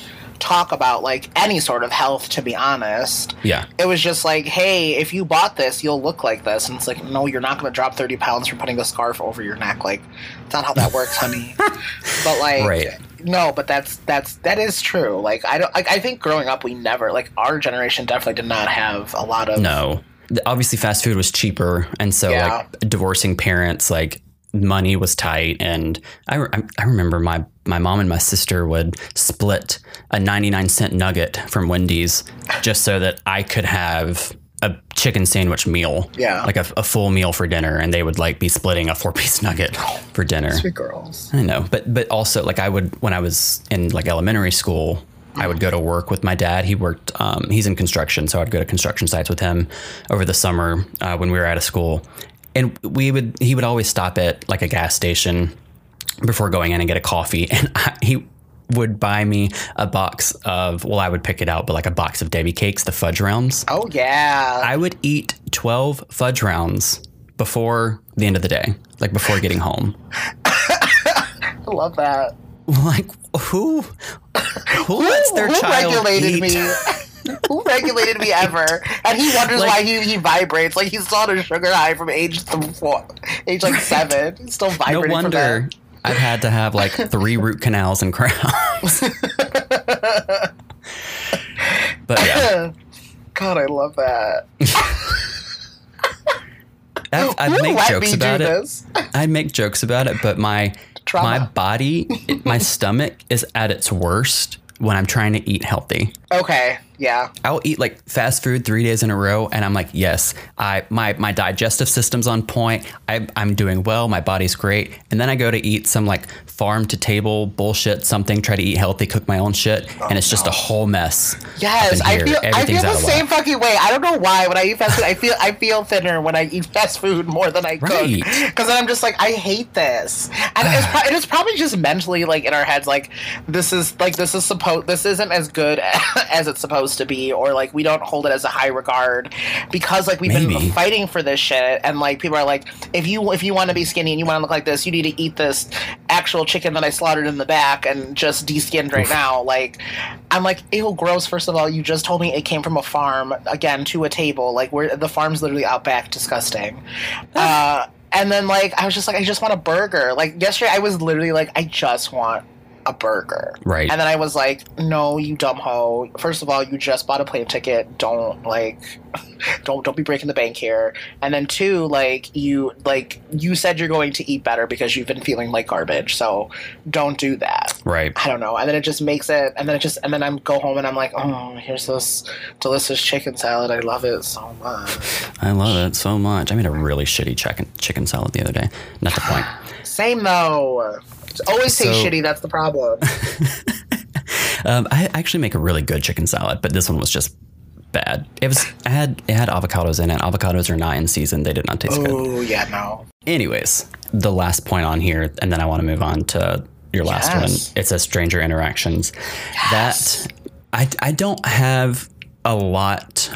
talk about like any sort of health. To be honest, Yeah. it was just like, hey, if you bought this, you'll look like this, and it's like, no, you're not going to drop thirty pounds from putting a scarf over your neck. Like, it's not how that works, honey. But like, Right. no, but that's that's that is true. Like, I don't. Like, I think growing up, we never like our generation definitely did not have a lot of No. Obviously fast food was cheaper and so Yeah. like divorcing parents like money was tight and I, re- I remember my my mom and my sister would split a 99 cent nugget from Wendy's just so that I could have a chicken sandwich meal Yeah. like a, a full meal for dinner and they would like be splitting a four piece nugget for dinner sweet girls. I know, but but also like I would when I was in like elementary school, I would go to work with my dad. He worked. Um, he's in construction, so I'd go to construction sites with him over the summer uh, when we were out of school, and we would he would always stop at like a gas station before going in and get a coffee, and I, he would buy me a box of well I would pick it out but like a box of Debbie cakes the fudge rounds Oh yeah, I would eat 12 fudge rounds before the end of the day like before getting home I love that. like who who lets their who child regulated eat? me? who regulated me ever? And he wonders Like- why he, he vibrates. Like he's on a sugar high from age four, age like seven. He's still no vibrating. from wonder. I've had to have like three root canals and crowns. But yeah. God, I love that. I'd make jokes about it. i'd make jokes about it but my Trauma. my body my stomach is at its worst when i'm trying to eat healthy. Okay, yeah. I'll eat like fast food three days in a row, and I'm like, yes, I my my digestive system's on point. I, I'm doing well. My body's great. And then I go to eat some like farm to table bullshit, something. Try to eat healthy, cook my own shit, oh, and it's just a whole mess. Yes, I feel I feel the same fucking way. I don't know why. When I eat fast food, I feel I feel thinner when I eat fast food more than I cook. Right. Because then I'm just like, I hate this, and it's, pro- and it's probably just mentally like in our heads, like this is like this is supposed this isn't as good as it's supposed to be, or like we don't hold it as a high regard because like we've Maybe. been fighting for this shit, and like people are like, if you if you want to be skinny and you want to look like this, you need to eat this actual chicken that I slaughtered in the back and just de-skinned right now. Like, I'm like, ew, gross. First of all, you just told me it came from a farm. Again, to a table. Like, where the farm's literally out back. Disgusting. uh, and then like, I was just like, I just want a burger. Like yesterday, I was literally like, I just want a burger. Right. And then I was like, no, you dumb hoe. First of all, you just bought a plane ticket. Don't like don't don't be breaking the bank here. And then two, like you like you said you're going to eat better because you've been feeling like garbage. So don't do that. Right. I don't know. And then it just makes it and then it just and then I'm go home and I'm like, oh, here's this delicious chicken salad. I love it so much. I love it so much. I made a really shitty chicken chicken salad the other day. Not the point. Same though. It's always taste So- shitty, that's the problem. Um, I actually make a really good chicken salad, but this one was just bad. It was I had it had avocados in it. Avocados are not in season. They did not taste good. oh yeah, no. Anyways, the last point on here, and then I want to move on to your last Yes. one. It says stranger interactions. That I I don't have a lot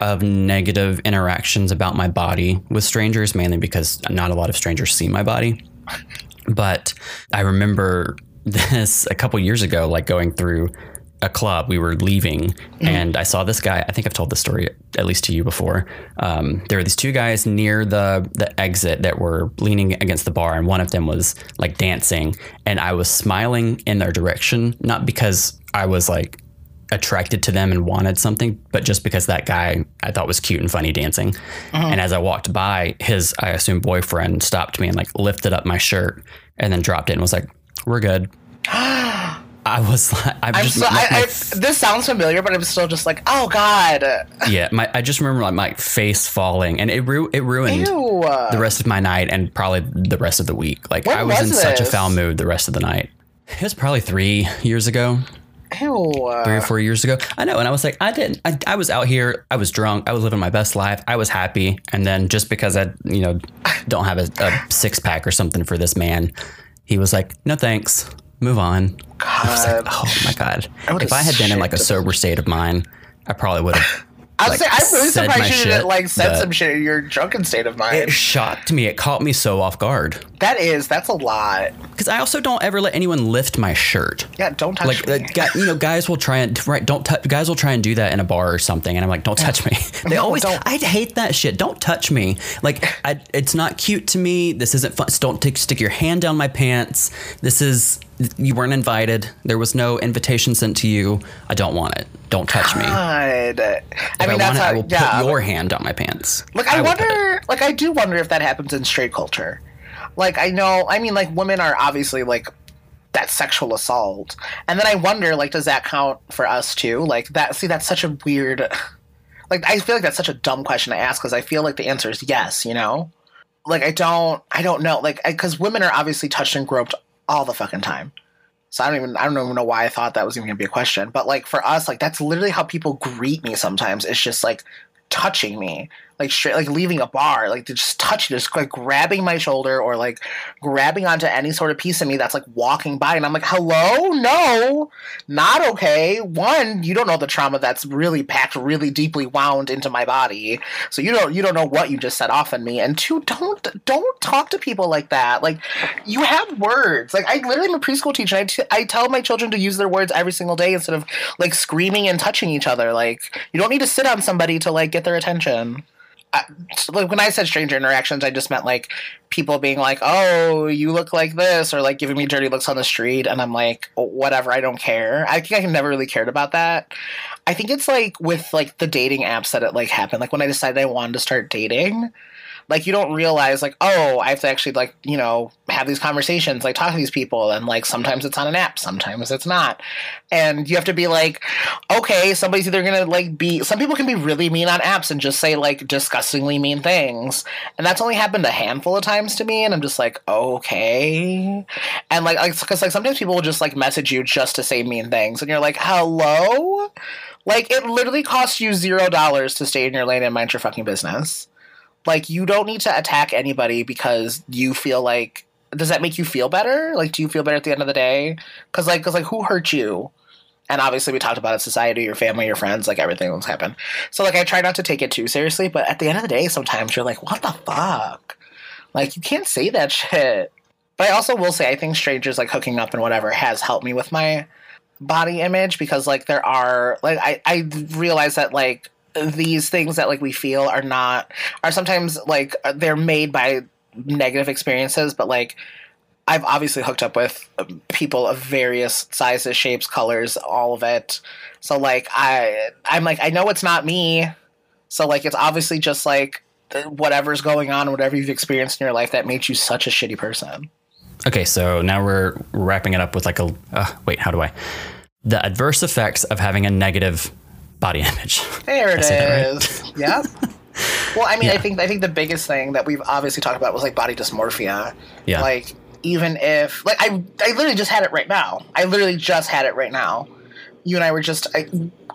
of negative interactions about my body with strangers, mainly because not a lot of strangers see my body. But I remember this a couple years ago, like going through a club. We were leaving, and I saw this guy. I think I've told this story at least to you before. Um, there were these two guys near the the exit that were leaning against the bar, and one of them was like dancing, and I was smiling in their direction, not because I was like attracted to them and wanted something, but just because that guy I thought was cute and funny dancing. Uh-huh. And as I walked by, his I assume boyfriend stopped me and like lifted up my shirt and then dropped it and was like, "We're good." I was like, I'm, I'm just so, my, I, I, this sounds familiar, but I'm still just like, oh god, yeah, my I just remember like my face falling and it ru- it ruined ew. the rest of my night and probably the rest of the week. Like When I was, was in such a foul mood the rest of the night. It was probably three years ago. Ew. three or four years ago. I know, and I was like, I didn't. I, I was out here. I was drunk. I was living my best life. I was happy, and then just because I, you know, don't have a, a six pack or something for this man, he was like, "No thanks, move on." Was like, God. oh my god! I if I had been in like a sober state of mind, I probably would have. I like, was saying, I'm really surprised you didn't like said some shit in your drunken state of mind. It shocked me. It caught me so off guard that is, that's a lot. because I also don't ever let anyone lift my shirt. Yeah, don't touch Like, me. uh, guy, you know, guys will try and right. Don't touch. Guys will try and do that in a bar or something, and I'm like, don't touch me. They No, always. don't. I hate that shit. Don't touch me. Like, I, it's not cute to me. This isn't fun. Don't take, stick your hand down my pants. This is. You weren't invited. There was no invitation sent to you. I don't want it. Don't touch me. God. I mean, I that's want it, how, I will yeah. put your hand on my pants. Like I, it. wonder, like I do wonder if that happens in straight culture. Like I know, I mean, like women are obviously like that sexual assault, and then I wonder, like, does that count for us too? Like that? See, that's such a weird. Like I feel like that's such a dumb question to ask because I feel like the answer is yes. You know, like I don't, I don't know, like because women are obviously touched and groped all the fucking time. So I don't even I don't even know why I thought that was even gonna be a question. But like for us, like that's literally how people greet me sometimes. It's just like touching me. Like straight like leaving a bar, like to just touch just like grabbing my shoulder or like grabbing onto any sort of piece of me that's like walking by and I'm like, hello? No, not okay. One, you don't know the trauma that's really packed, really deeply wound into my body. So you don't you don't know what you just set off in me. And two, don't don't talk to people like that. Like you have words. Like I literally am a preschool teacher. I, t- I tell my children to use their words every single day instead of like screaming and touching each other. Like you don't need to sit on somebody to like get their attention. I, like when I said stranger interactions, I just meant like people being like, "Oh, you look like this," or like giving me dirty looks on the street, and I'm like, "Oh, "Whatever, I don't care." I think I never really cared about that. I think it's like with like the dating apps that it like happened. Like when I decided I wanted to start dating, like you don't realize like oh i have to actually like you know have these conversations like talk to these people and like sometimes it's on an app sometimes it's not. And you have to be like okay somebody's either gonna like be some people can be really mean on apps and just say like disgustingly mean things. And that's only happened a handful of times to me and i'm just like okay. And like because like sometimes people will just like message you just to say mean things and you're like hello? Like it literally costs you zero dollars to stay in your lane and mind your fucking business like you don't need to attack anybody because you feel like does that make you feel better? Like do you feel better at the end of the day? Because like because like who hurt you? And obviously we talked about it society your family your friends like everything that's happened. So like i try not to take it too seriously but at the end of the day sometimes you're like what the fuck? Like you can't say that shit. But i also will say i think strangers like hooking up and whatever has helped me with my body image because like there are like i i realize that like these things that like we feel are not are sometimes like they're made by negative experiences but like i've obviously hooked up with um, people of various sizes shapes colors all of it so like i i'm like i know it's not me so like it's obviously just like whatever's going on whatever you've experienced in your life that made you such a shitty person Okay, so now we're wrapping it up with like a uh, wait. How do I? The adverse effects of having a negative body image. There it is. Right. Yep. Well, I mean, I think I think the biggest thing that we've obviously talked about was like body dysmorphia. Yeah. Like even if like I I literally just had it right now. I literally just had it right now. You and I were just I,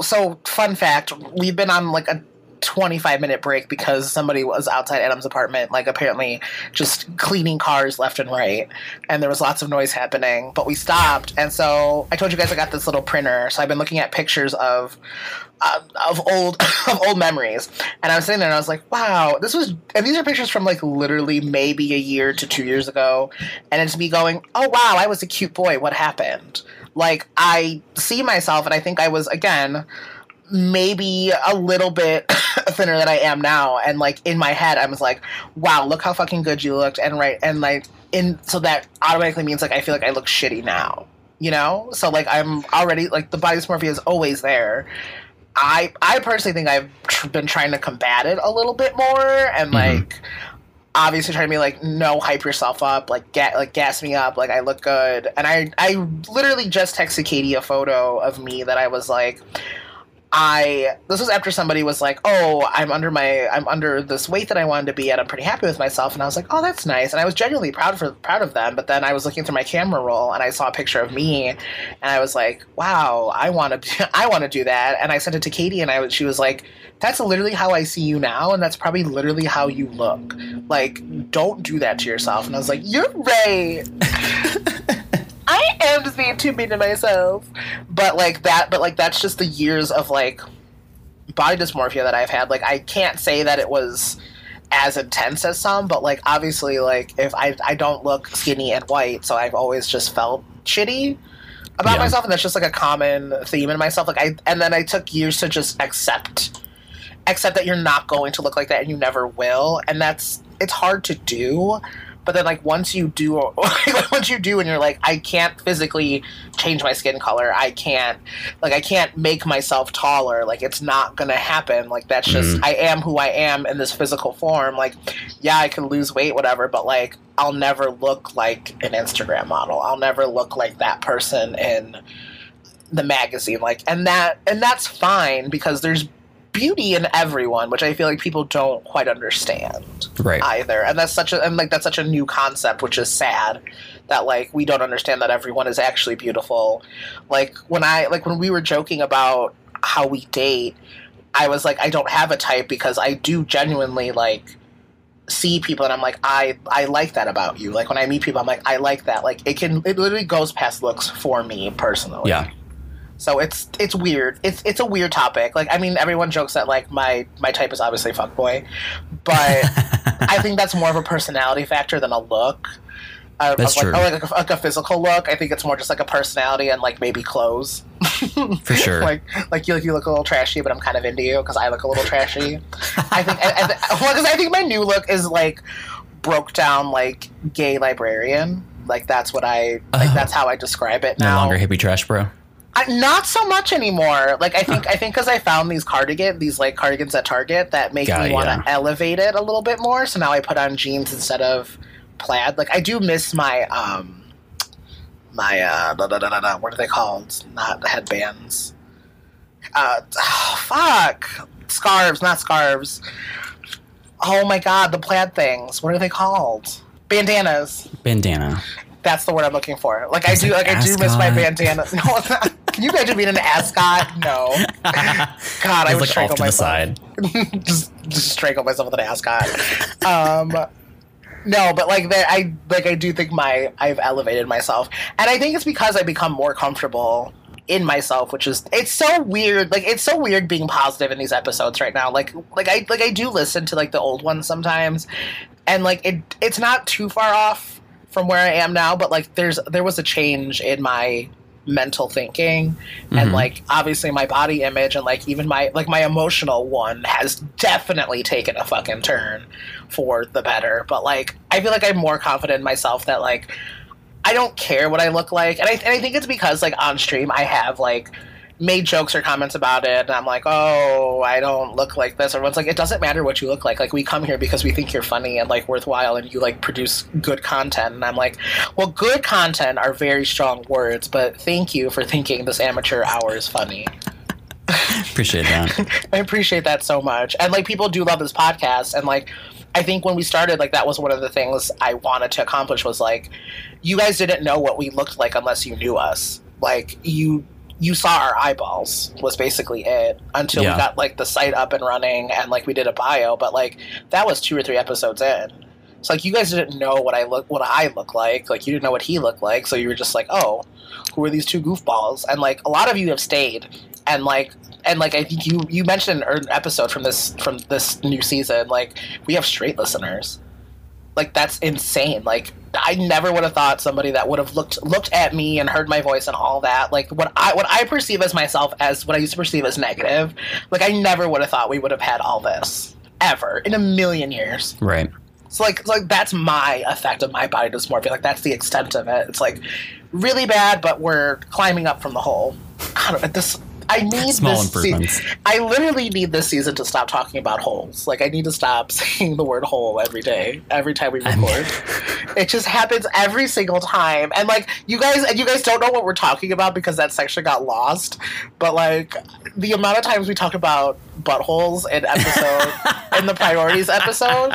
so fun fact. We've been on like a 25 minute break because somebody was outside Adam's apartment, like apparently just cleaning cars left and right, and there was lots of noise happening. But we stopped, and so I told you guys I got this little printer. So I've been looking at pictures of uh, of old of old memories, and I was sitting there and I was like, wow, this was, and these are pictures from like literally maybe a year to two years ago, and it's me going, oh wow, I was a cute boy. What happened? Like I see myself, and I think I was again maybe a little bit thinner than I am now. And like in my head, I was like, wow, look how fucking good you looked. And right, and like, in so that automatically means like I feel like I look shitty now, you know? So like I'm already like the body dysmorphia is always there. I I personally think I've tr- been trying to combat it a little bit more and mm-hmm. like obviously trying to be like no hype yourself up like get like gas me up like I look good and I I literally just texted Katie a photo of me that I was like I this was after somebody was like, "Oh, I'm under my I'm under this weight that I wanted to be at. I'm pretty happy with myself." And I was like, "Oh, that's nice." And I was genuinely proud for proud of them. But then I was looking through my camera roll and I saw a picture of me, and I was like, "Wow, I want to I want to do that." And I sent it to Katie, and I she was like, "That's literally how I see you now, and that's probably literally how you look. Like, don't do that to yourself." And I was like, "You're right." I'm just being too mean to myself. But like that, but like that's just the years of like body dysmorphia that I've had. Like I can't say that it was as intense as some, but like obviously like if I I don't look skinny and white, so I've always just felt shitty about Yeah. myself and that's just like a common theme in myself. Like I and then I took years to just accept accept that you're not going to look like that and you never will. And that's it's hard to do. But then, like once you do, once you do, and you're like, I can't physically change my skin color. I can't, like, I can't make myself taller. Like, it's not gonna happen. Like, that's just, mm-hmm. I am who I am in this physical form. Like, yeah, I can lose weight, whatever, but like, I'll never look like an Instagram model. I'll never look like that person in the magazine. Like, and that, and that's fine because there's beauty in everyone, which I feel like people don't quite understand Right. either. And that's such a and like that's such a new concept, which is sad that like we don't understand that everyone is actually beautiful. Like when I like when we were joking about how we date, I was like I don't have a type because I do genuinely like see people and I'm like I I like that about you. Like when I meet people I'm like I like that. Like it can it literally goes past looks for me personally. yeah. So it's it's weird. It's it's a weird topic. Like I mean, everyone jokes that like my my type is obviously fuckboy, but I think that's more of a personality factor than a look. Uh, That's like, true. Or like a, like a physical look. I think it's more just like a personality and like maybe clothes. For sure. like like you like you look a little trashy, but I'm kind of into you because I look a little trashy. I think I, I, th- well, 'cause I think my new look is like broke down like gay librarian. Like that's what I like. Oh. That's how I describe it Now. no longer hippie trash bro. I, not so much anymore. Like I think I think because I found these cardigan, these like cardigans at Target that make Got me want to elevate it a little bit more. So now I put on jeans instead of plaid. Like I do miss my um my uh da, da, da, da, what are they called? Not headbands. Uh oh, fuck scarves, not scarves. Oh my god, the plaid things. What are they called? Bandanas. Bandana. That's the word I'm looking for. Like I do, like like I do miss my bandana. No, it's not. Can you imagine being an ascot? No. God, I It's would like strangle off to the myself. side. just, just strangle myself with an ascot. Um, no, but like that, I like I do think my I've elevated myself, and I think it's because I become more comfortable in myself, which is it's so weird. Like it's so weird being positive in these episodes right now. Like like I like I do listen to like the old ones sometimes, and like it it's not too far off from where I am now, but like there's there was a change in my mental thinking and Mhm. like obviously my body image and like even my like my emotional one has definitely taken a fucking turn for the better but like i feel like i'm more confident in myself that like i don't care what i look like and i, and I think it's because like on stream i have like made jokes or comments about it and i'm like oh i don't look like this everyone's like it doesn't matter what you look like like we come here because we think you're funny and like worthwhile and you like produce good content and i'm like well good content are very strong words but thank you for thinking this amateur hour is funny Appreciate that. I appreciate that so much. And like people do love this podcast and like I think when we started like that was one of the things I wanted to accomplish was like you guys didn't know what we looked like unless you knew us. Like you you saw our eyeballs was basically it until Yeah. we got like the site up and running and like we did a bio, but like that was two or three episodes in. So like you guys didn't know what I look what I look like. Like you didn't know what he looked like, so you were just like, "Oh, who are these two goofballs?" And like a lot of you have stayed and like and like I think you you mentioned an episode from this from this new season, like we have straight listeners. Like that's insane. Like I never would have thought somebody that would have looked looked at me and heard my voice and all that. Like what I what I perceive as myself as what I used to perceive as negative. Like I never would have thought we would have had all this ever in a million years. Right. So like, so like that's my effect of my body dysmorphia. Like that's the extent of it. It's like really bad, but we're climbing up from the hole. God, this I need Small this se- I literally need this season to stop talking about holes. Like I need to stop saying the word hole every day, every time we record. it just happens every single time. And like you guys and you guys don't know what we're talking about because that section got lost. But like the amount of times we talk about buttholes in episode in the priorities episode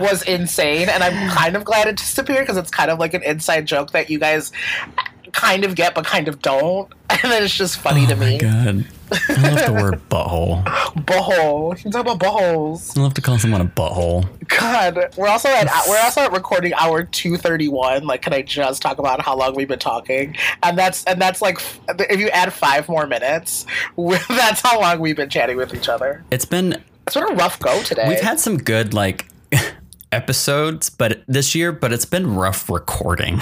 was insane and I'm kind of glad it disappeared because it's kind of like an inside joke that you guys kind of get but kind of don't. and then it's just funny to Oh my me. god. I love the word butthole. Butthole. You can talk about buttholes. I love to call someone a butthole. God, we're also at we're also at recording hour two thirty one. Like, can I just talk about how long we've been talking? And that's and that's like if you add five more minutes, that's how long we've been chatting with each other. It's been It's been a rough go today. we've had some good like episodes, but this year, but it's been rough recording.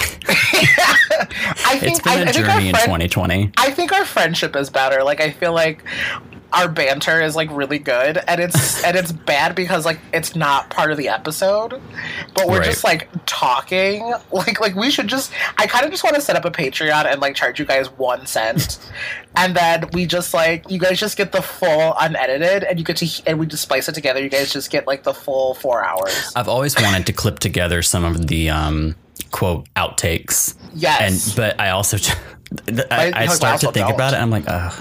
I think It's been I, a I think our journey in friend- 2020. I think our friendship is better. Like I feel like our banter is like really good and it's and it's bad because like it's not part of the episode. But we're Right. just like talking. Like like we should just I kind of just want to set up a Patreon and like charge you guys 1 cent. and then we just like you guys just get the full unedited and you get to and we just splice it together. You guys just get like the full 4 hours. I've always wanted to clip together some of the um, quote outtakes, Yes. and but I also I, I I start to think don't. about it. I'm like, ugh,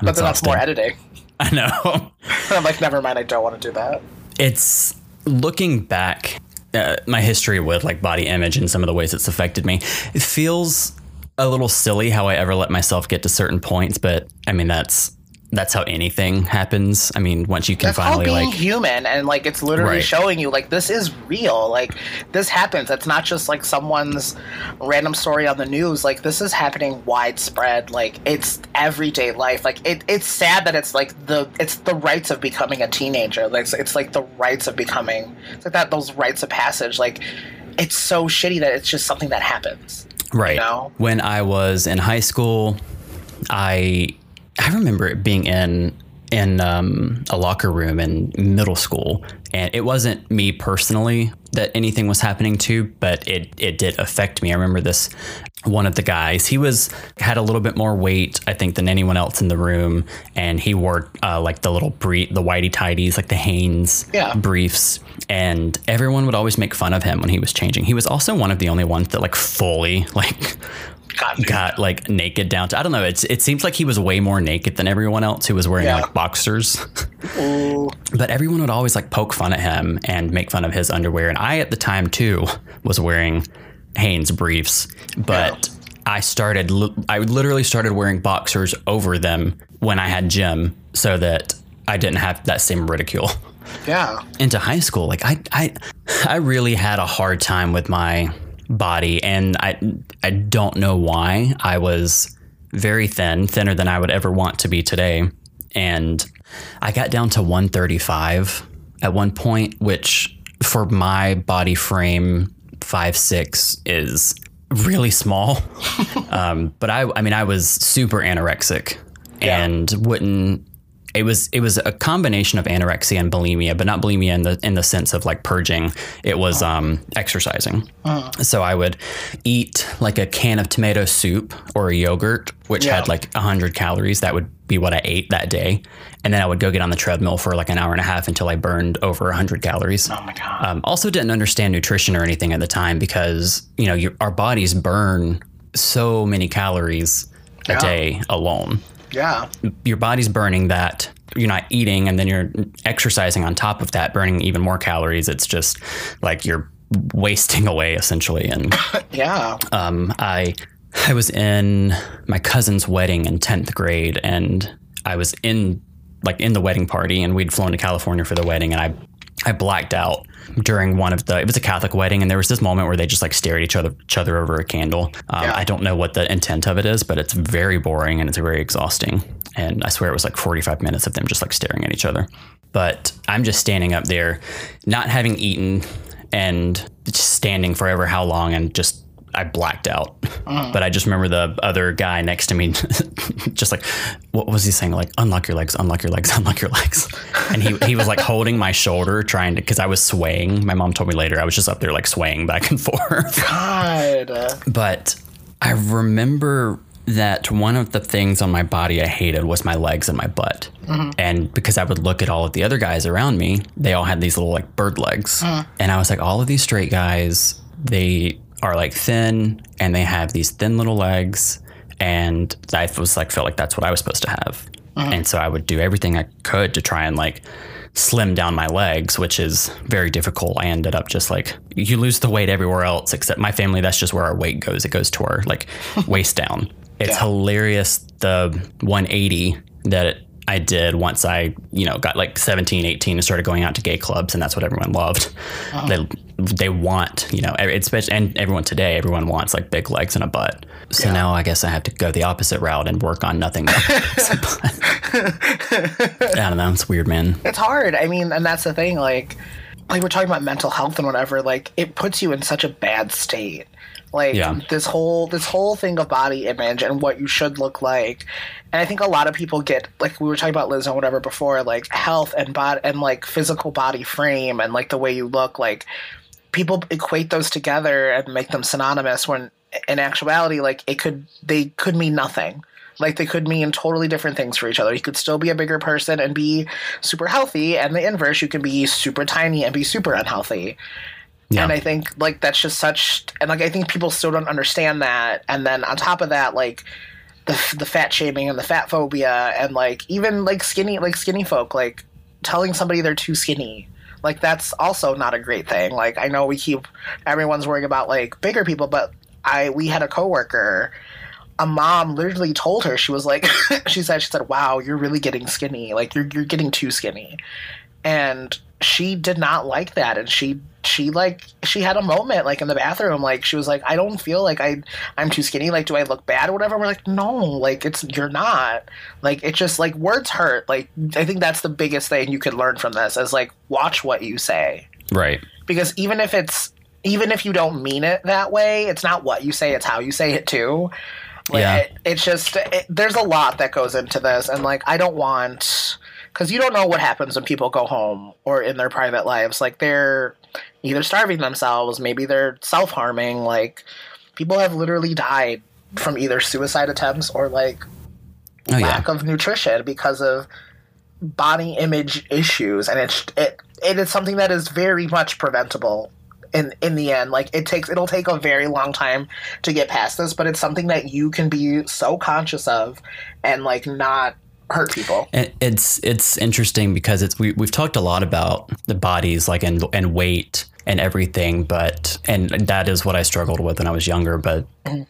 I'm but then that's more editing. I know. I'm like never mind, I don't want to do that. it's looking back uh, my history with like body image and some of the ways it's affected me it feels a little silly how i ever let myself get to certain points but i mean that's that's how anything happens i mean once you can That's finally called being like human, and like it's literally Right. showing you like this is real. Like this happens. It's not just like someone's random story on the news. Like this is happening widespread. Like it's everyday life. Like it, it's sad that it's like the it's the rites of becoming a teenager. Like it's, it's like the rites of becoming. It's like that those rites of passage. Like it's so shitty that it's just something that happens. right know? when i was in high school i i remember it being in in um, a locker room in middle school. And it wasn't me personally that anything was happening to but it it did affect me. I remember this one of the guys he was had a little bit more weight i think than anyone else in the room. And he wore uh, like the little brief the whitey tidies like the hanes Yeah. briefs. And everyone would always make fun of him when he was changing. He was also one of the only ones that like fully like God, got like naked down to I don't know. It's it seems like he was way more naked than everyone else who was wearing Yeah. like boxers. But everyone would always like poke fun at him and make fun of his underwear. And I at the time too was wearing Hanes briefs, but I started I literally started wearing boxers over them when I had gym so that I didn't have that same ridicule. Yeah. into high school like I I I really had a hard time with my body and I I don't know why I was very thin thinner than I would ever want to be today and I got down to 135 at one point which for my body frame five six is really small um, but I I mean I was super anorexic Yeah. and wouldn't it was it was a combination of anorexia and bulimia, but not bulimia in the in the sense of like purging. It was um, exercising. So I would eat like a can of tomato soup or a yogurt, which Yeah. had like hundred calories. That would be what I ate that day, and then I would go get on the treadmill for like an hour and a half until I burned over hundred calories. Oh my god. Um, also, didn't understand nutrition or anything at the time because you know your, our bodies burn so many calories a Yeah. day alone yeah. your body's burning that you're not eating and then you're exercising on top of that burning even more calories it's just like you're wasting away essentially and Yeah. um, i i was in my cousin's wedding in 10th grade and i was in like in the wedding party and we'd flown to california for the wedding and i I blacked out during one of the. It was a Catholic wedding, and there was this moment where they just like stare at each other, each other over a candle. Um, Yeah. I don't know what the intent of it is, but it's very boring and it's very exhausting. And I swear it was like 45 minutes of them just like staring at each other. But I'm just standing up there, not having eaten, and just standing forever how long, and just I blacked out. Mm. But I just remember the other guy next to me, just like, what was he saying? Like, unlock your legs, unlock your legs, unlock your legs. And he, he was like holding my shoulder, trying to, because I was swaying. My mom told me later I was just up there like swaying back and forth. God. But I remember that one of the things on my body I hated was my legs and my butt. Mm-hmm. And because I would look at all of the other guys around me, they all had these little like bird legs. Mm. And I was like, all of these straight guys, they are like thin and they have these thin little legs. And I was like, felt like that's what I was supposed to have. And so I would do everything I could to try and like slim down my legs, which is very difficult. I ended up just like you lose the weight everywhere else except my family. That's just where our weight goes. It goes to our like waist down. It's Yeah. hilarious the 180 that I did once I, you know, got like 17, 18 and started going out to gay clubs and that's what everyone loved. Uh-huh. They they want, you know, especially and everyone today, everyone wants like big legs and a butt. So Yeah. now I guess I have to go the opposite route and work on nothing. but legs. I don't know. It's weird, man. it's hard. I mean, and that's the thing. Like, like we're talking about mental health and whatever. Like, it puts you in such a bad state. Like Yeah. this whole this whole thing of body image and what you should look like. And I think a lot of people get like we were talking about Liz and whatever before, like health and body and like physical body frame and like the way you look. Like people equate those together and make them synonymous when in actuality, like it could they could mean nothing. Like they could mean totally different things for each other. You could still be a bigger person and be super healthy, and the inverse, you can be super tiny and be super unhealthy. Yeah. And I think like that's just such, and like I think people still don't understand that. And then on top of that, like the the fat shaming and the fat phobia, and like even like skinny like skinny folk, like telling somebody they're too skinny. Like that's also not a great thing. Like I know we keep everyone's worrying about like bigger people, but I we had a coworker a mom literally told her she was like she said she said wow you're really getting skinny like you're you're getting too skinny and she did not like that. And she she like she had a moment like in the bathroom like she was like i don't feel like i i'm too skinny. Like do i look bad or whatever? We're like no like it's you're not. Like it's just like words hurt. Like i think that's the biggest thing you could learn from this is like watch what you say. Right. because even if it's even if you don't mean it that way it's not what you say it's how you say it too. Like, Yeah. it, it's just it, there's a lot that goes into this. And like i don't want because you don't know what happens when people go home or in their private lives. Like they're either starving themselves maybe they're self-harming like people have literally died from either suicide attempts or like Oh yeah. lack of nutrition because of body image issues. And it's it it is something that is very much preventable in in the end. Like it takes it'll take a very long time to get past this but it's something that you can be so conscious of and like not hurt people It- It's it's interesting because it's we we've talked a lot about the bodies like and and weight and everything, but and that is what I struggled with when I was younger. But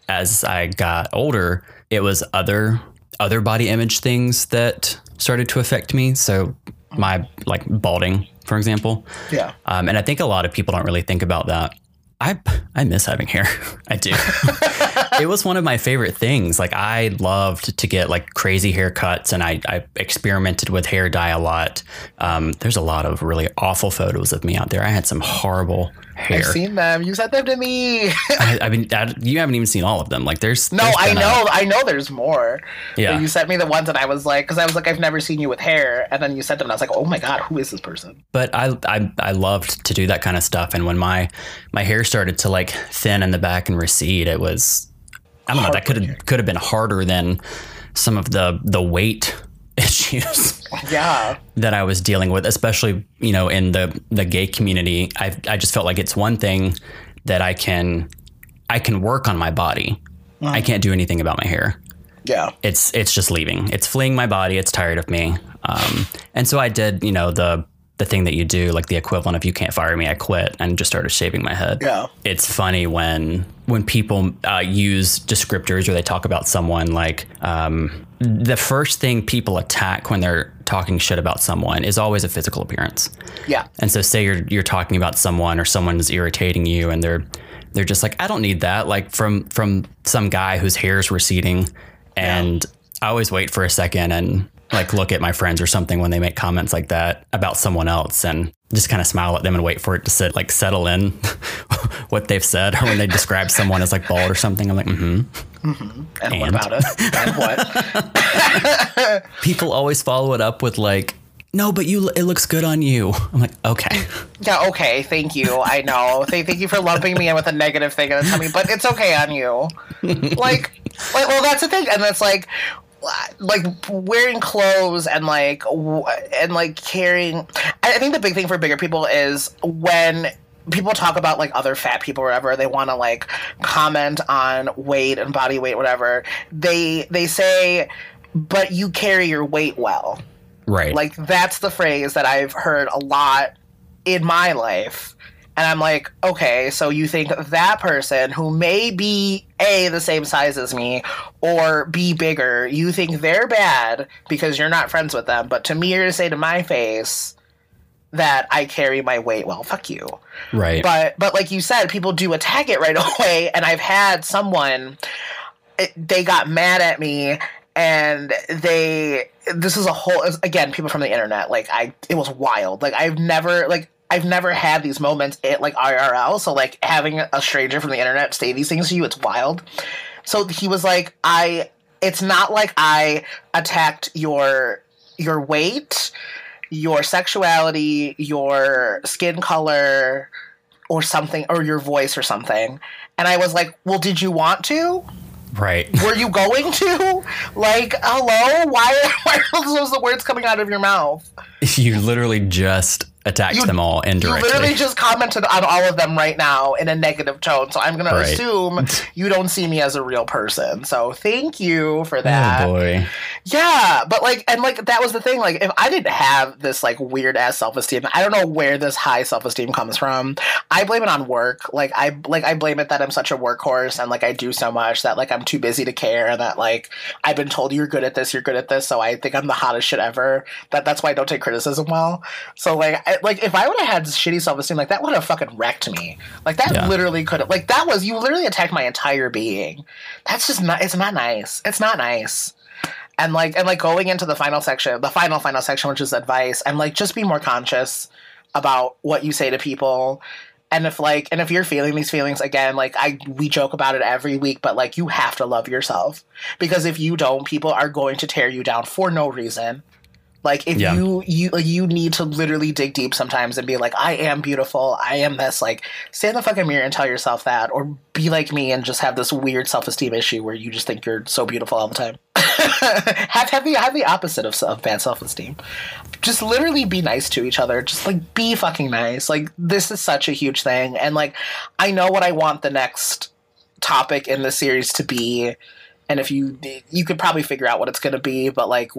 as I got older, it was other other body image things that started to affect me. So my like balding, for example. yeah Um, and I think a lot of people don't really think about that. I I miss having hair. I do. it was one of my favorite things. Like I loved to get like crazy haircuts, and I, I experimented with hair dye a lot. Um, there's a lot of really awful photos of me out there. I had some horrible hair. i've seen them you sent them to me I, I mean, I, you haven't even seen all of them. Like there's no there's i know I know there's more Yeah. But you sent me the ones and i was like because i was like i've never seen you with hair and then you sent them and i was like oh my god who is this person but I, I I loved to do that kind of stuff. And when my my hair started to like thin in the back and recede, it was I don't know that could have could have been harder than some of the the weight issues yeah that I was dealing with, especially you know in the the gay community. I I just felt like it's one thing that I can I can work on my body. I can't do anything about my hair yeah it's it's just leaving. It's fleeing my body. It's tired of me. Um, and so I did, you know, the the thing that you do, like the equivalent of you can't fire me, I quit, and just started shaving my head. Yeah. It's funny when when people uh, use descriptors or they talk about someone like um, the first thing people attack when they're talking shit about someone is always a physical appearance. yeah And so say you're you're talking about someone or someone's irritating you and they're they're just like, I don't need that. Like from from some guy whose hair's receding. And I always wait for a second and like look at my friends or something when they make comments like that about someone else and just kind of smile at them and wait for it to sit like settle in what they've said or when they describe someone as like bald or something. I'm like, mm-hmm. and, what And? about us and what People always follow it up with like, no, but you it looks good on you. I'm like, okay. Yeah, okay, thank you. I know. Thank, thank you for lumping me in with a negative thing and telling me, but it's okay on you. Like, like, well, that's the thing, and that's like, like wearing clothes and like and like carrying. I I think the big thing for bigger people is when people talk about like other fat people or whatever they want to like comment on weight and body weight whatever they they say but you carry your weight well Right. like that's the phrase that I've heard a lot in my life. And I'm like, okay, so you think that person who may be A, the same size as me, or B, bigger, you think they're bad because you're not friends with them. But to me, you're to say to my face that I carry my weight. Well, fuck you. Right. But, but like you said, people do attack it right away. And I've had someone, it, they got mad at me and they this is a whole again people from the internet like i it was wild like i've never like I've never had these moments at like IRL. So like having a stranger from the internet say these things to you, it's wild. So he was like, I it's not like I attacked your your weight, your sexuality, your skin color, or something, or your voice or something. And I was like, Well, did you want to? Right. Were you going to? Like, hello? Why, why are those the words coming out of your mouth? You literally just attacked You- them all indirectly. You literally just commented on all of them right now in a negative tone. So I'm going Right. to assume you don't see me as a real person. So thank you for oh, that. oh boy. Yeah, but like, and like that was the thing. Like, if I didn't have this like weird ass self esteem, I don't know where this high self esteem comes from. I blame it on work. Like, I like I blame it that I'm such a workhorse and like I do so much that like I'm too busy to care and that like I've been told you're good at this, you're good at this, so I think I'm the hottest shit ever. That that's why I don't take criticism well. So like, I, like if I would have had shitty self esteem, like that would have fucking wrecked me. Like that Yeah. literally could have. Like that was you literally attacked my entire being. That's just not. It's not nice. It's not nice and like and like going into the final section the final final section which is advice i'm like just be more conscious about what you say to people and if like and if you're feeling these feelings again like i we joke about it every week but like you have to love yourself because if you don't people are going to tear you down for no reason like if Yeah. you you you need to literally dig deep sometimes and be like i am beautiful i am this like stand in the fucking mirror and tell yourself that or be like me and just have this weird self-esteem issue where you just think you're so beautiful all the time have have the have the opposite of, of bad self esteem. Just literally be nice to each other. Just like be fucking nice. Like this is such a huge thing, and like I know what I want the next topic in the series to be, and if you you could probably figure out what it's going to be, but like.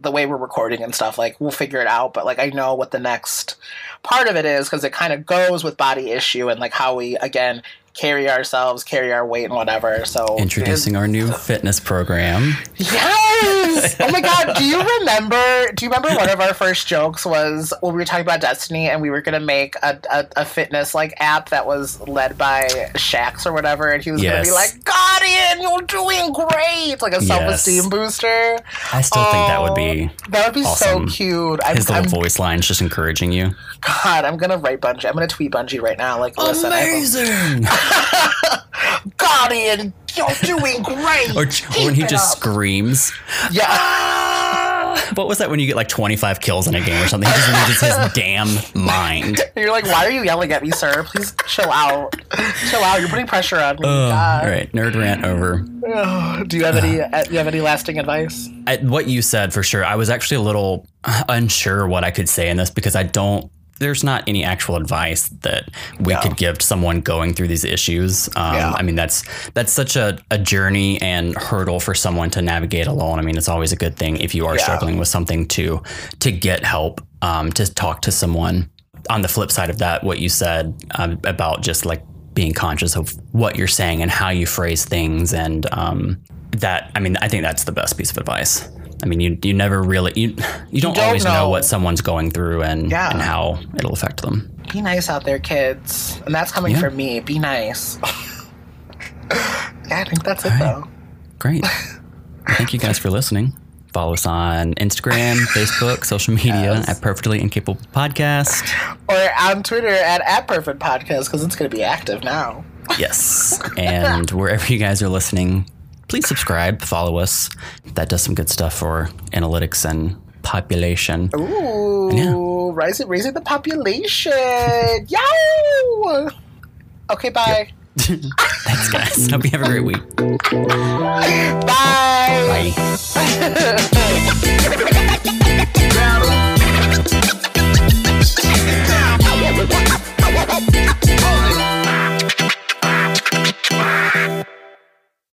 The way we're recording and stuff, like we'll figure it out. But like I know what the next part of it is because it kind of goes with body issue and like how we again carry ourselves, carry our weight and whatever. So Introducing our new fitness program. Yes! Oh my god, do you remember do you remember one of our first jokes was when we were talking about Destiny and we were gonna make a, a, a fitness like app that was led by Shax or whatever and he was gonna be like, Guardian, you're doing great like a self esteem booster. I still think that would be Oh, that would be awesome. so cute. I'm, his little I'm voice lines just encouraging you. God, I'm gonna write Bungie. I'm gonna tweet Bungie right now. Like, listen, I have a- Guardian, you're doing great. or, or when he just up. screams. yeah. What was that when you get like 25 kills in a game or something? He just loses his damn mind. You're like, why are you yelling at me, sir? Please chill out. chill out. You're putting pressure on me. All God. right, nerd rant over. Ugh. Do you have any? uh, Do you have any lasting advice? What you said for sure. I was actually a little unsure what I could say in this because I don't. There's not any actual advice that we could give to someone going through these issues. Um, Yeah. I mean, that's that's such a, a journey and hurdle for someone to navigate alone. I mean, it's always a good thing if you are Yeah. struggling with something to to get help, um, to talk to someone. On the flip side of that, what you said um, about just like being conscious of what you're saying and how you phrase things, and um, that I mean, I think that's the best piece of advice. I mean, you you never really you you don't, don't always know. know. what someone's going through and Yeah. and how it'll affect them. Be nice out there, kids. And that's coming Yeah. from me. Be nice. yeah, I think that's it though. Great. Thank you guys for listening. Follow us on Instagram, Facebook, social media Yes. at Perfectly Incapable Podcast. Or on Twitter at at Perfect Podcast because it's going to be active now. Yes. And wherever you guys are listening, please subscribe, follow us. That does some good stuff for analytics and population. Ooh, and yeah. rise it, raising the population. Yow! Okay, bye. Yep. Thanks, guys. Hope you have a great week. Bye. Bye.